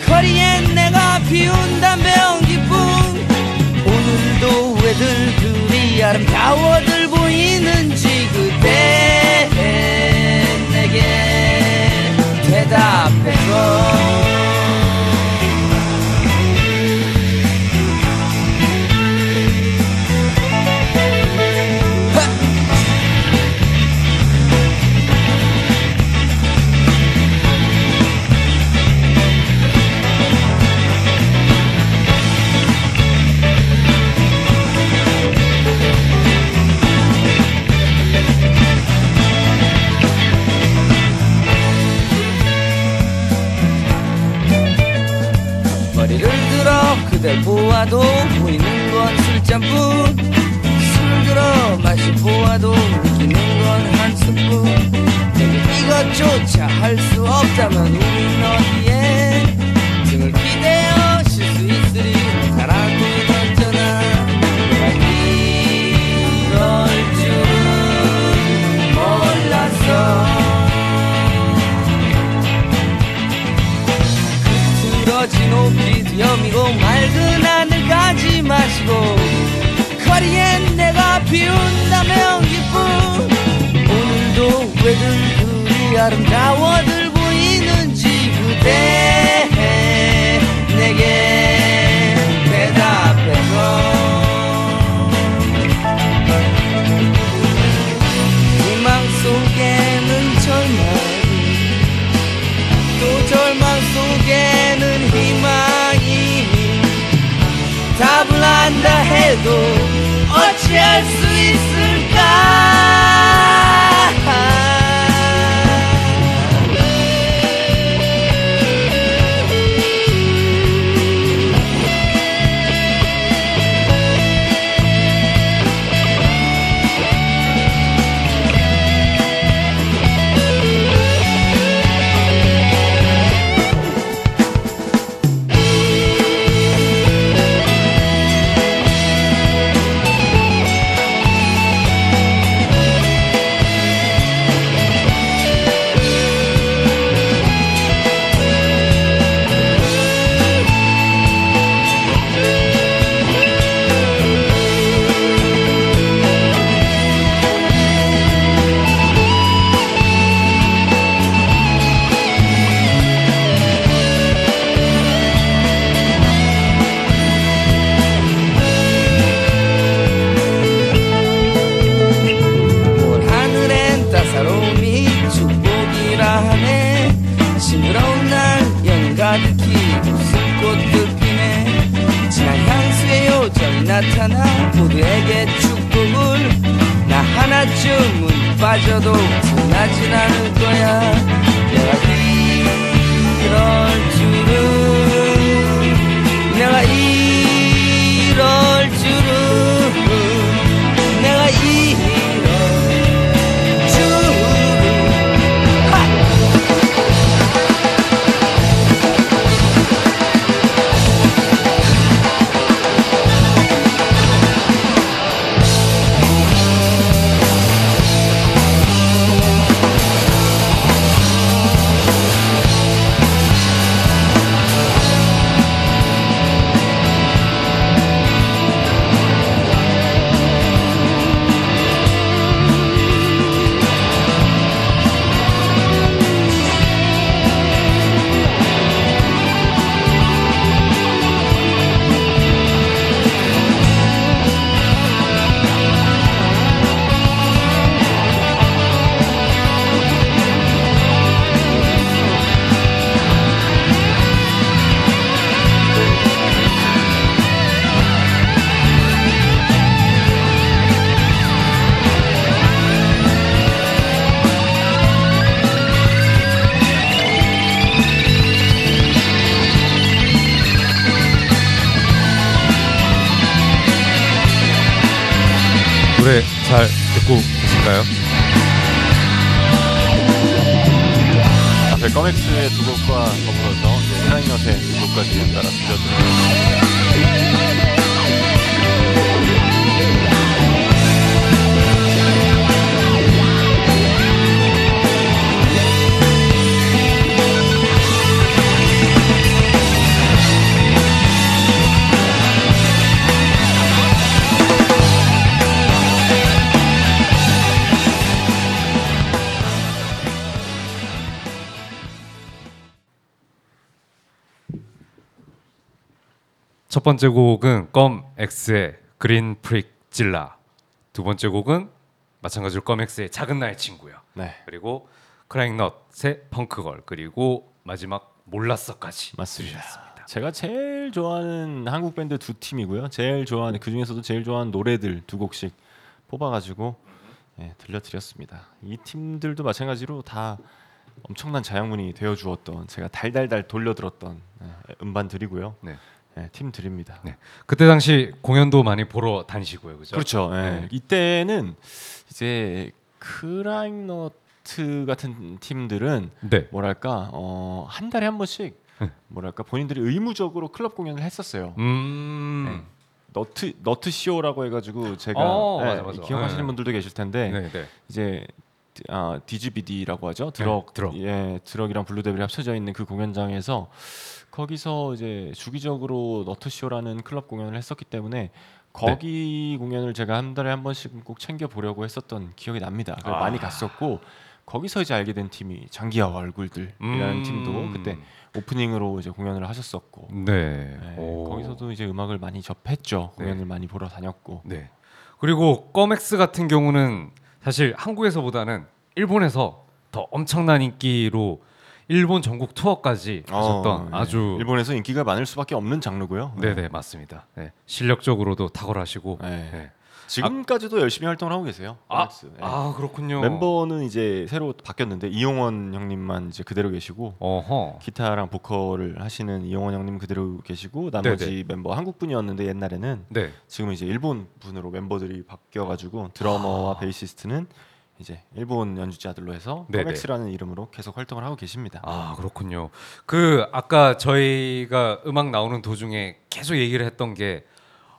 거리엔 내가 피운 담배 연기뿐 오늘도 왜들 그리 아름다워들 건 술잔뿐 술 들어 마시 보아도 느끼는 건 한숨뿐 내게 이것조차 할 수 없다면 우린 어디에? 등을 기대어 쉴 수 있으리. 가라고 던져나 이럴 줄은 몰랐어. 틀어진 높이 뛰어미고 맑은 하늘까지 마시고 거리엔 내가 담배 연기뿐 오늘도 왜들 그리 아름다워들 보이는지 그대 내게 대답해줘 희망 속에는 절망이 또 절망 속에는 희망이. 답을 안다 해도 어찌할 수 있을까 하나쯤은 빠져도 지나진 않을 거야 첫 번째 곡은 껌 X의 Green Freakzilla. 두 번째 곡은 마찬가지로 껌 X의 작은 나의 친구요. 네. 그리고 크라잉넛의 펑크걸 그리고 마지막 몰랐어까지 맞습니다. 들으셨습니다. 제가 제일 좋아하는 한국 밴드 두 팀이고요. 제일 좋아하는 그 중에서도 제일 좋아하는 노래들 두 곡씩 뽑아가지고 예, 들려드렸습니다. 이 팀들도 마찬가지로 다 엄청난 자양분이 되어 주었던 제가 달달달 돌려 들었던 예, 음반들이고요. 네. 예, 팀들입니다. 네. 그때 당시 공연도 많이 보러 다니시고요, 그죠? 그렇죠. 예. 네. 이때는 이제 크라잉넛 같은 팀들은 네. 뭐랄까 어, 한 달에 한 번씩 네. 뭐랄까 본인들이 의무적으로 클럽 공연을 했었어요. 음. 네. 너트 너트 쇼라고 해가지고 제가 어, 예, 맞아, 맞아. 기억하시는 네. 분들도 계실 텐데 네, 네. 이제 아, DGBD라고 하죠 Drug 네, Drug. 예 Drug이랑 Blue Devil이 합쳐져 있는 그 공연장에서 거기서 이제 주기적으로 너트 쇼라는 클럽 공연을 했었기 때문에 거기 공연을 제가 한 달에 한 번씩 꼭 챙겨 보려고 했었던 기억이 납니다. 그래서 아. 많이 갔었고 거기서 이제 알게 된 팀이 장기하와 얼굴들이라는 음. 팀도 그때 오프닝으로 이제 공연을 하셨었고 네. 네, 오. 거기서도 이제 음악을 많이 접했죠. 네. 공연을 많이 보러 다녔고. 네. 그리고 껌엑스 같은 경우는 사실 한국에서보다는 일본에서 더 엄청난 인기로 일본 전국 투어까지 하셨던 어, 네. 아주 일본에서 인기가 많을 수밖에 없는 장르고요. 네 네 맞습니다. 네. 실력적으로도 탁월하시고 네. 네. 지금까지도 열심히 활동을 하고 계세요. 아. 네. 아 그렇군요. 멤버는 이제 새로 바뀌었는데 이용원 형님만 이제 그대로 계시고 어허. 기타랑 보컬을 하시는 이용원 형님 그대로 계시고 나머지 네네. 멤버 한국 분이었는데 옛날에는 네. 지금 이제 일본 분으로 멤버들이 바뀌어가지고 드러머와 아. 베이시스트는 이제 일본 연주자들로 해서 네네. 코맥스라는 이름으로 계속 활동을 하고 계십니다. 아 그렇군요. 그 아까 저희가 음악 나오는 도중에 계속 얘기를 했던 게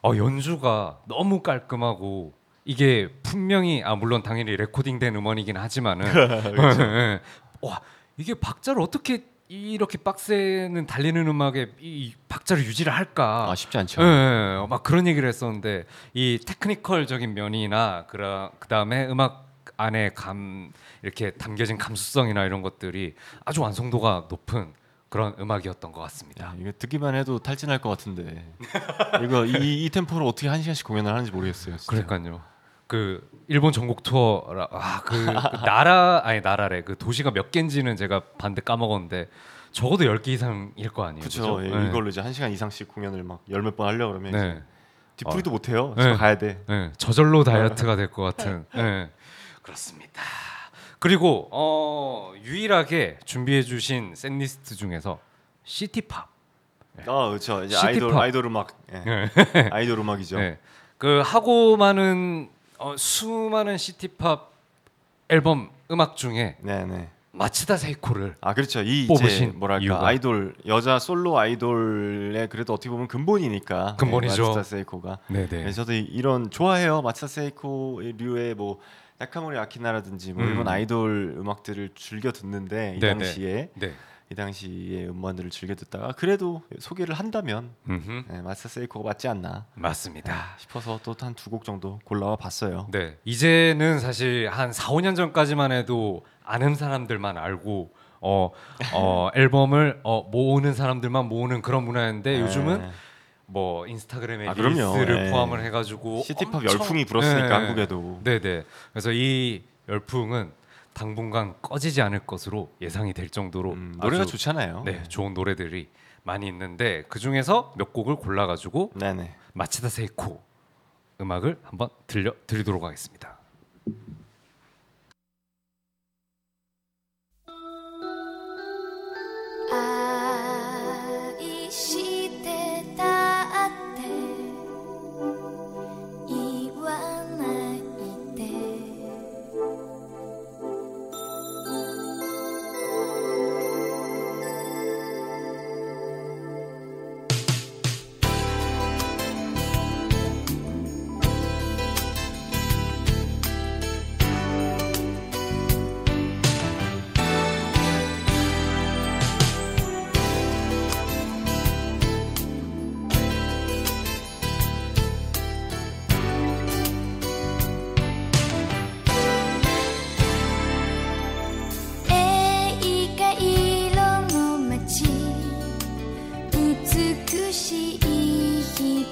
어, 연주가 너무 깔끔하고 이게 분명히 아 물론 당연히 레코딩된 음원이긴 하지만은 예. 와 이게 박자를 어떻게 이렇게 빡세는 달리는 음악에 이 박자를 유지를 할까? 아 쉽지 않죠. 예, 예, 막 그런 얘기를 했었는데 이 테크니컬적인 면이나 그라 그다음에 음악 안에 감 이렇게 담겨진 감수성이나 이런 것들이 아주 완성도가 높은 그런 음악이었던 것 같습니다. 야, 이거 듣기만 해도 탈진할 것 같은데 이거 이, 이 템포로 어떻게 한 시간씩 공연을 하는지 모르겠어요. 진짜. 그러니까요. 그 일본 전국 투어라 아그 그 나라 아니 나라래 그 도시가 몇 개인지는 제가 반대 까먹었는데 적어도 10개 이상일 거 아니에요. 그렇죠. 예, 네. 이걸로 이제 한 시간 이상씩 공연을 막 열 몇 번 하려 그러면 네. 이제 뒤풀이도 못 해요. 네. 저 가야 돼. 네, 저절로 다이어트가 될 것 같은. 네, 그렇습니다. 그리고 어, 유일하게 준비해 주신 setlist 중에서 city pop. 아 그렇죠. 이제 city pop. 아이돌 아이돌 음악. 예. 네. 아이돌 음악이죠. 네, 그 하고 많은 어, 수많은 city pop 앨범 음악 중에 네, 네. 마츠다 세이코를 아 그렇죠. 이 이제 뽑으신 뭐랄까 이유가? 아이돌 여자 솔로 아이돌의 그래도 어떻게 보면 근본이니까. 근본이죠. 네, 마츠다 세이코가. 네네 네, 저도 이- 이런 좋아해요. 마츠다 세이코 류의 뭐 나카모리 아키나라든지 뭐 음. 일본 아이돌 음악들을 즐겨 듣는데 이 네네. 당시에 네. 이 당시에 음반들을 즐겨 듣다가 그래도 소개를 한다면. 네, 마츠다 세이코가 맞지 않나 맞습니다. 싶어서 또 한 두 곡 정도 골라와 봤어요. 네, 이제는 사실 한 4, 5년 전까지만 해도 아는 사람들만 알고 어, 어 앨범을 어, 모으는 사람들만 모으는 그런 문화였는데 네. 요즘은 뭐 인스타그램에 아. 릴스를 네. 포함을 해가지고 시티팝 열풍이 불었으니까 네. 한국에도 네네. 그래서 이 열풍은 당분간 꺼지지 않을 것으로 예상이 될 정도로 음, 노래가 아주, 좋잖아요. 네, 좋은 노래들이 많이 있는데 그 중에서 몇 곡을 골라가지고 네네. 마치다 세이코 음악을 한번 들려 드리도록 하겠습니다. 」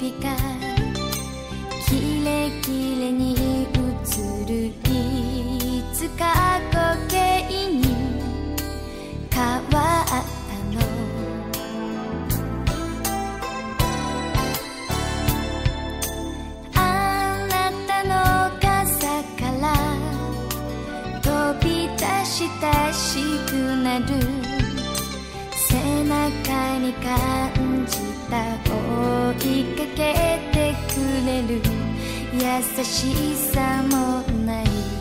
「キレキレに映るいつか時計に変わったの」「あなたの傘から飛び出したしくなる」「背中に感じ追いかけてくれる。優しさもない。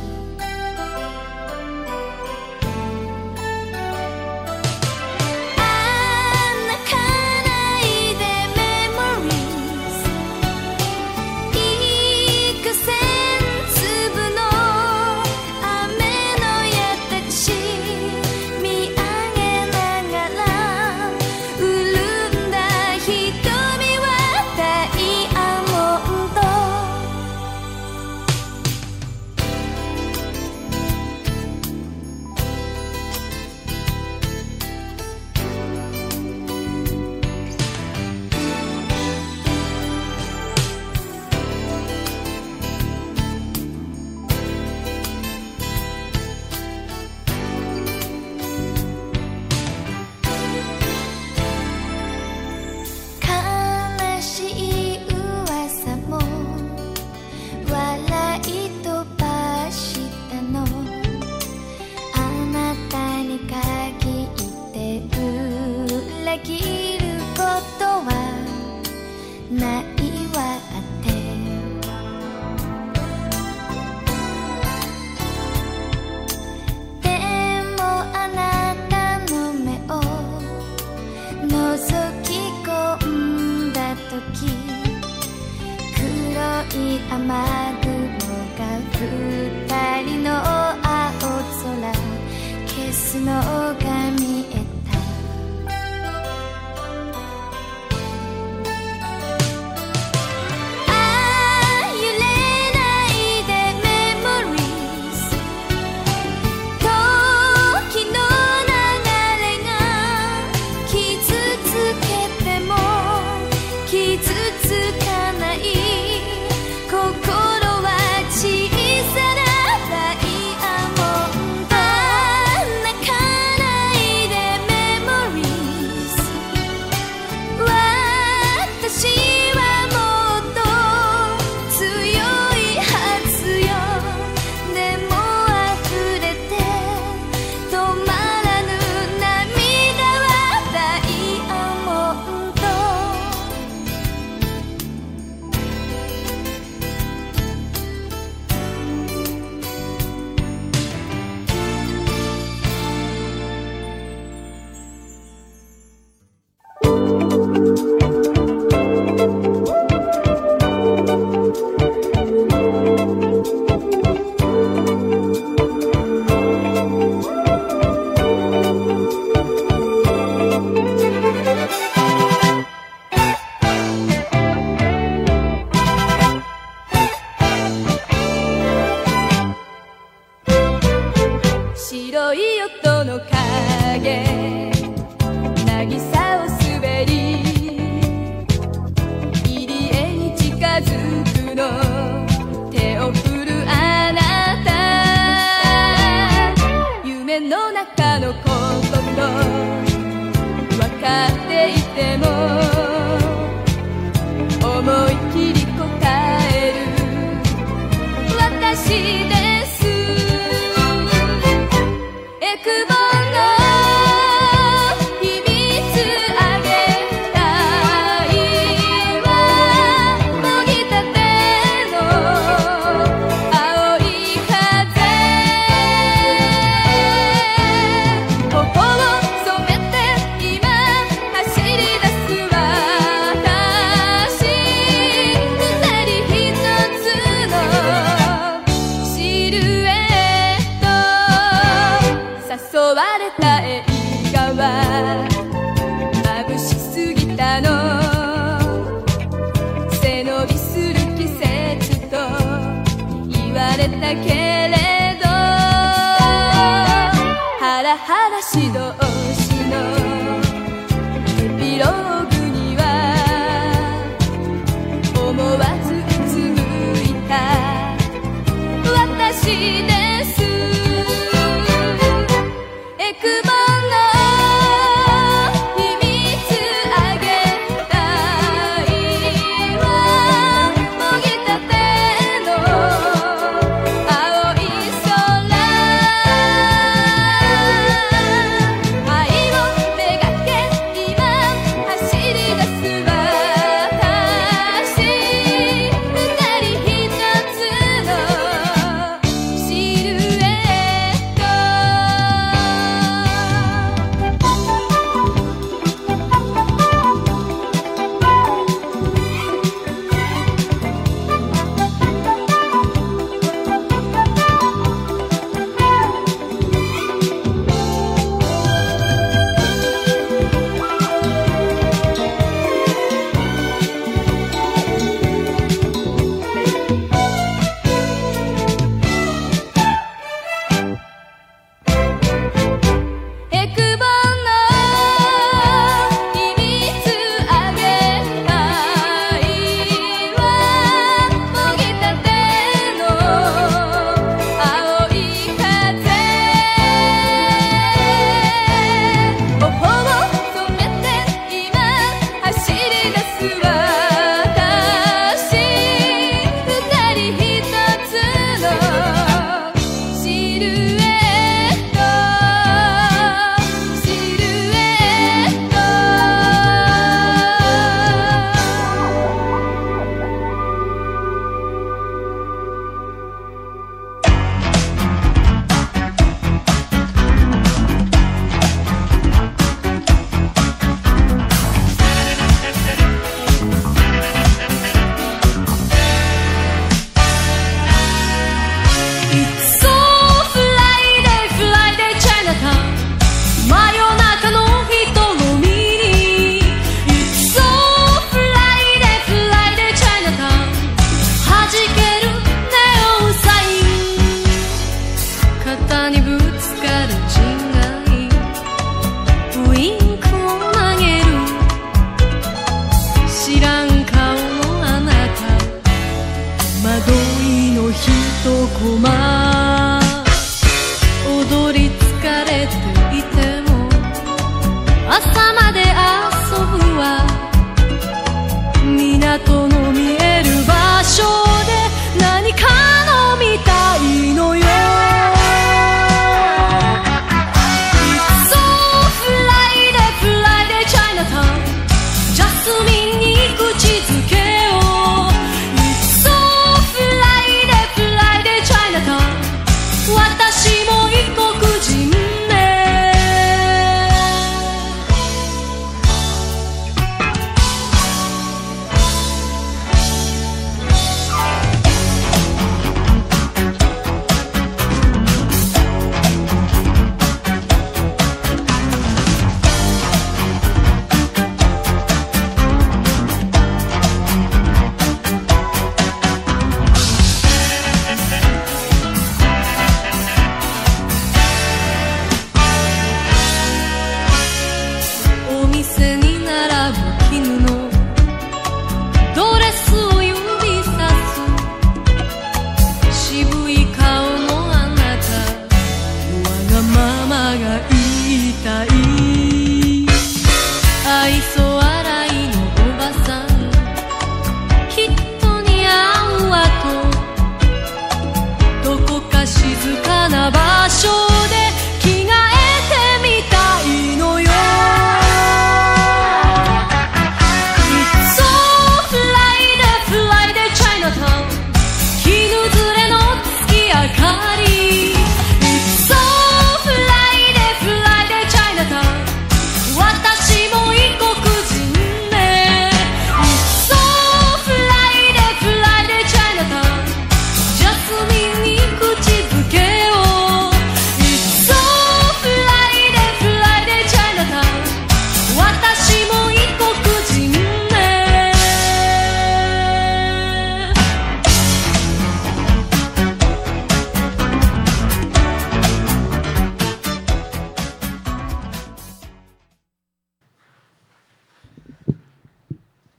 ハラハラ指導の。ピローグには。思わずうつむいた。しで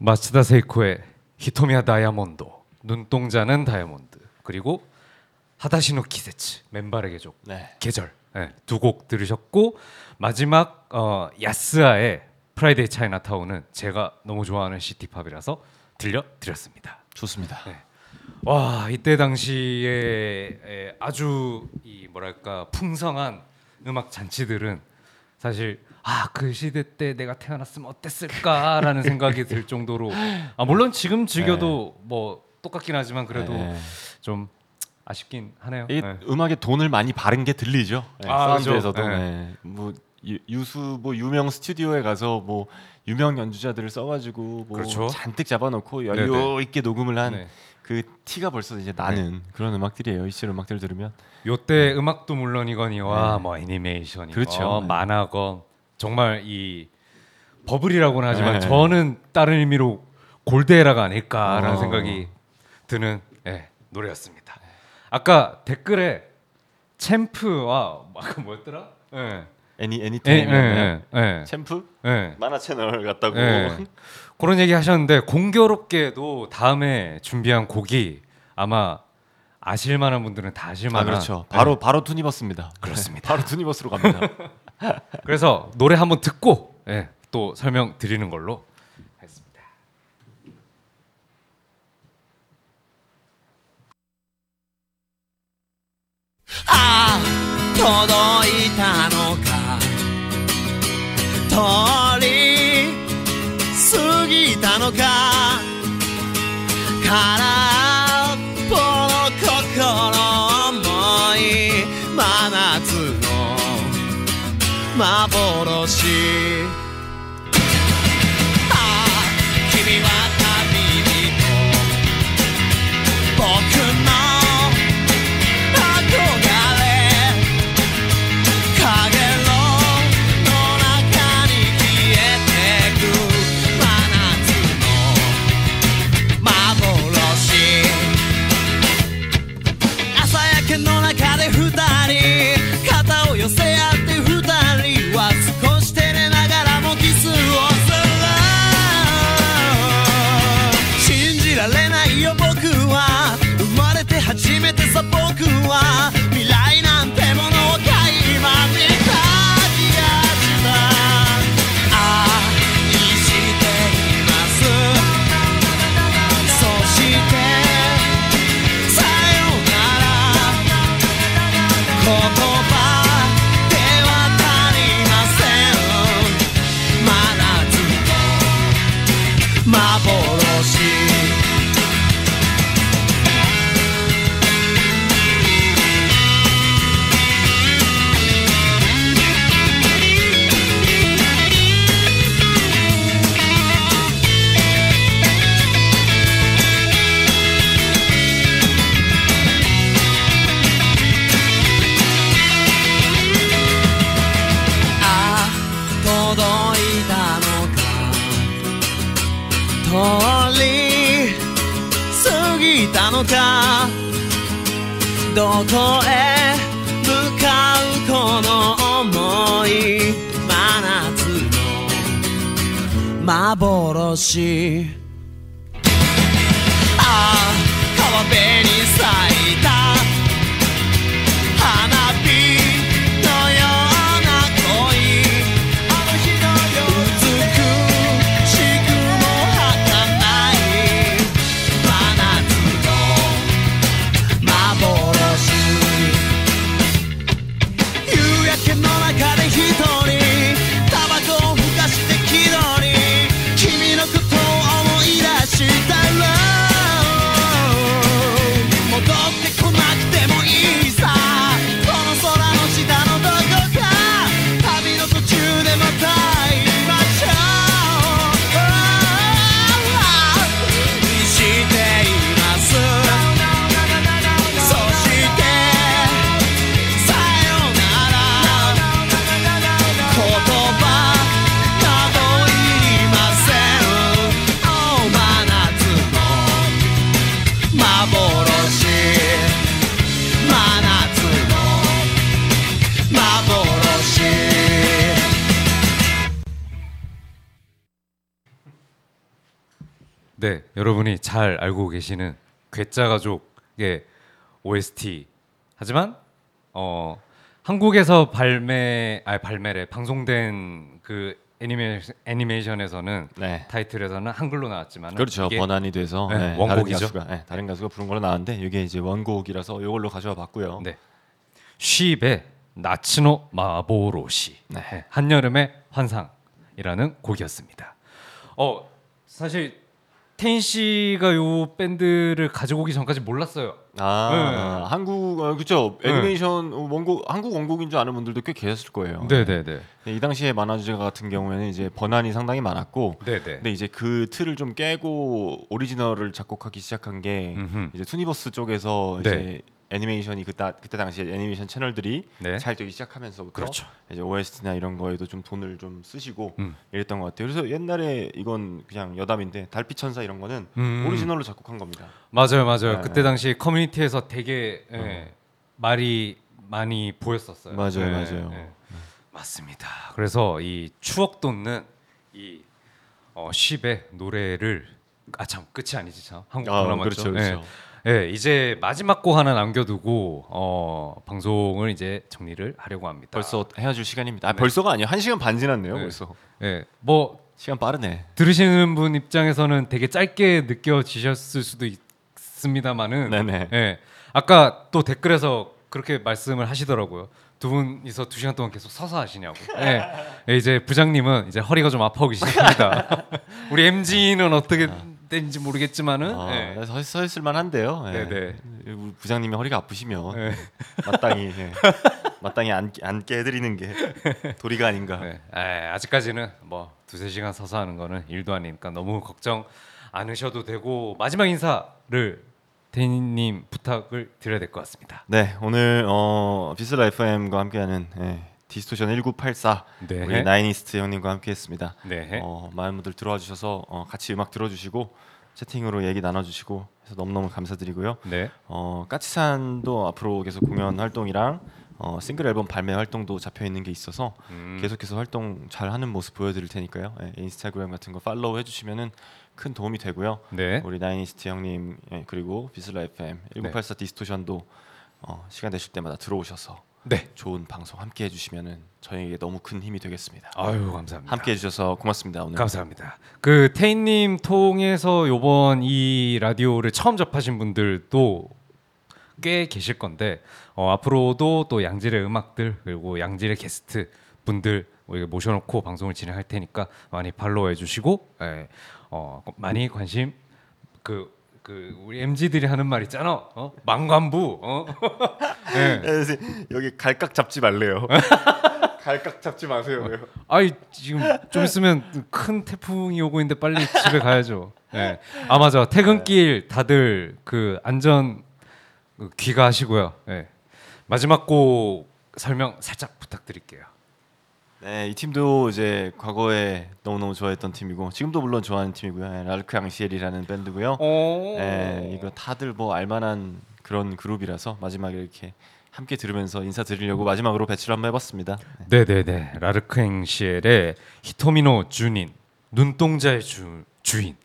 마츠다 세이코의 瞳はダイアモンド, 눈동자는 다이아몬드, 그리고 裸足の季節 맨발의 계곡 네. 계절 네, 두곡 들으셨고 마지막 어, 야스하의 Friday Chinatown은 제가 너무 좋아하는 city pop이라서 들려드렸습니다. 좋습니다. 네. 와 이때 당시에 에, 아주 이 뭐랄까 풍성한 음악 잔치들은 사실 아 그 시대 때 내가 태어났으면 어땠을까라는 생각이 들 정도로 아 물론 지금 즐겨도 뭐 똑같긴 하지만 그래도 네. 좀 아쉽긴 하네요. 이 네. 음악에 돈을 많이 바른 게 들리죠. 네, 아, 사운드에서도. 네. 네. 뭐 유, 유수 뭐 유명 스튜디오에 가서 뭐 유명 연주자들을 써가지고 뭐 그렇죠. 잔뜩 잡아놓고 여유 네네. 있게 녹음을 한 네. 그 티가 벌써 이제 나는 그런 음악들이에요. 이 시절 음악들을 들으면 요때 음악도 물론이거니와 네. 뭐 애니메이션이건 그렇죠. 네. 만화건 정말 이 버블이라고는 하지만 네. 저는 다른 의미로 골드에라가 아닐까라는 어. 생각이 드는 예, 노래였습니다. 아까 댓글에 챔프와 아까 뭐였더라? 예. 애니 예, 애니타임 예, 예, 예. 챔프 예. 만화 채널 같다고 예. 그런 얘기 하셨는데 공교롭게도 다음에 준비한 곡이 아마 아실 만한 분들은 다 아실 아 만한 그렇죠. 예. 바로 바로 투니버스입니다. 그렇습니다. 네, 바로 투니버스로 갑니다. 그래서 노래 한번 듣고 예, 또 설명 드리는 걸로 하겠습니다. ああ届いたのか通り過ぎたのか空 幻。 계시는 괴짜 가족의 OST. 하지만 어 한국에서 발매 아 발매래 방송된 그 애니메이션, 애니메이션에서는 네. 타이틀에서는 한글로 나왔지만 그렇죠. 번안이 돼서 네, 네, 원곡이죠. 다른 가수가, 네, 다른 가수가 부른 걸로 나왔는데 이게 이제 원곡이라서 이걸로 가져와 봤고요. 네. 쉬베 나츠노 마보로시 네. 한여름의 환상이라는 곡이었습니다. 어 사실 테인 씨가 요 밴드를 가지고 오기 전까지 몰랐어요. 아, 네. 한국 어, 그렇죠. 네. 애니메이션 원곡 한국 원곡인 줄 아는 분들도 꽤 계셨을 거예요. 네 네네. 네, 이 당시에 만화 주제가 같은 경우에는 이제 번안이 상당히 많았고 네 네. 근데 이제 그 틀을 좀 깨고 오리지널을 작곡하기 시작한 게 음흠. 이제 투니버스 쪽에서 네. 이제 애니메이션이 그때 그때 당시에 애니메이션 채널들이 네. 잘 되기 시작하면서부터 그렇죠. 이제 OST나 이런 거에도 좀 돈을 좀 쓰시고 음. 이랬던 것 같아요. 그래서 옛날에 이건 그냥 여담인데 달빛 천사 이런 거는 음. 오리지널로 작곡한 겁니다. 맞아요, 맞아요. 네, 그때 네. 당시 커뮤니티에서 되게 예, 말이 많이 보였었어요. 맞아요, 예, 맞아요. 예. 맞습니다. 그래서 이 추억 돋는 이 어, 10의 노래를 아 참 끝이 아니지 참 한국 아, 드라마죠. 그렇죠, 그렇죠. 예, 예, 이제 마지막 곡 하나 남겨두고 어, 방송을 이제 정리를 하려고 합니다. 벌써 헤어질 시간입니다. 아, 네. 벌써가 아니에요. 한 시간 반 지났네요. 네. 벌써 예, 뭐 시간 빠르네. 들으시는 분 입장에서는 되게 짧게 느껴지셨을 수도 있습니다만은 네네. 예. 아까 또 댓글에서 그렇게 말씀을 하시더라고요. 두 분이서 두 시간 동안 계속 서서 하시냐고. 예. 예, 이제 부장님은 이제 허리가 좀 아파오기 시작합니다. 우리 MG는 어떻게 된지 모르겠지만은 아, 예. 서, 서 있을 만한데요. 예. 네네. 우리 부장님이 허리가 아프시면 예. 마땅히 예. 마땅히 안, 앉게 해드리는 게 도리가 아닌가. 예. 예, 아직까지는 뭐 두세 시간 서서 하는 거는 일도 아니니까 너무 걱정 않으셔도 되고 마지막 인사를 테인님 부탁을 드려야 될 것 같습니다. 네 오늘 어, VISLA FM과 함께하는 예, Distortion 1984 네. 우리 나이니스트 형님과 함께했습니다. 네. 어, 많은 분들 들어와 주셔서 어, 같이 음악 들어주시고 채팅으로 얘기 나눠주시고 해서 너무너무 감사드리고요. 네. 어, 까치산도 앞으로 계속 공연 활동이랑 어, 싱글 앨범 발매 활동도 잡혀 있는 게 있어서 음. 계속해서 활동 잘 하는 모습 보여드릴 테니까요. 예, 인스타그램 같은 거 팔로우 해주시면은 큰 도움이 되고요. 네. 우리 나이니스트 형님 예, 그리고 비슬라 FM 1984 디스토션도 어, 시간 되실 때마다 들어오셔서 네. 좋은 방송 함께 해주시면은 저에게 너무 큰 힘이 되겠습니다. 아유 감사합니다. 함께 해주셔서 고맙습니다 오늘. 감사합니다. 그 태인님 통해서 요번 이 라디오를 처음 접하신 분들도 꽤 계실 건데 어, 앞으로도 또 양질의 음악들 그리고 양질의 게스트 분들 모셔놓고 방송을 진행할 테니까 많이 팔로우해 주시고 예, 어, 많이 관심 그. 그 우리 MZ들이 하는 말 있잖아. 어? 망관부. 어? 예. 예, 선생님, 여기 갈각 잡지 말래요. 갈각 잡지 마세요. 왜요? 아이 지금 좀 있으면 큰 태풍이 오고 있는데 빨리 집에 가야죠. 예. 아 맞아 퇴근길 다들 그 안전 그 귀가하시고요. 예. 마지막 곡 설명 살짝 부탁드릴게요. 네, 이 팀도 이제 과거에 너무너무 좋아했던 팀이고 지금도 물론 좋아하는 팀이고요. 예, 라르크 앙시엘이라는 밴드고요. 오. 예, 이거 다들 뭐 알만한 그런 그룹이라서 마지막에 이렇게 함께 들으면서 인사드리려고 마지막으로 배치를 한번 해봤습니다. 네. 네네네 라르크 앵시엘의 히토미노 주닌 눈동자의 주, 주인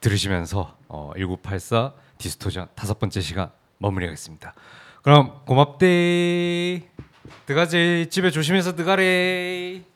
들으시면서 어, 1984 디스토전 다섯 번째 시간 마무리하겠습니다. 그럼 고맙대. 드가지 집에 조심해서 드가래.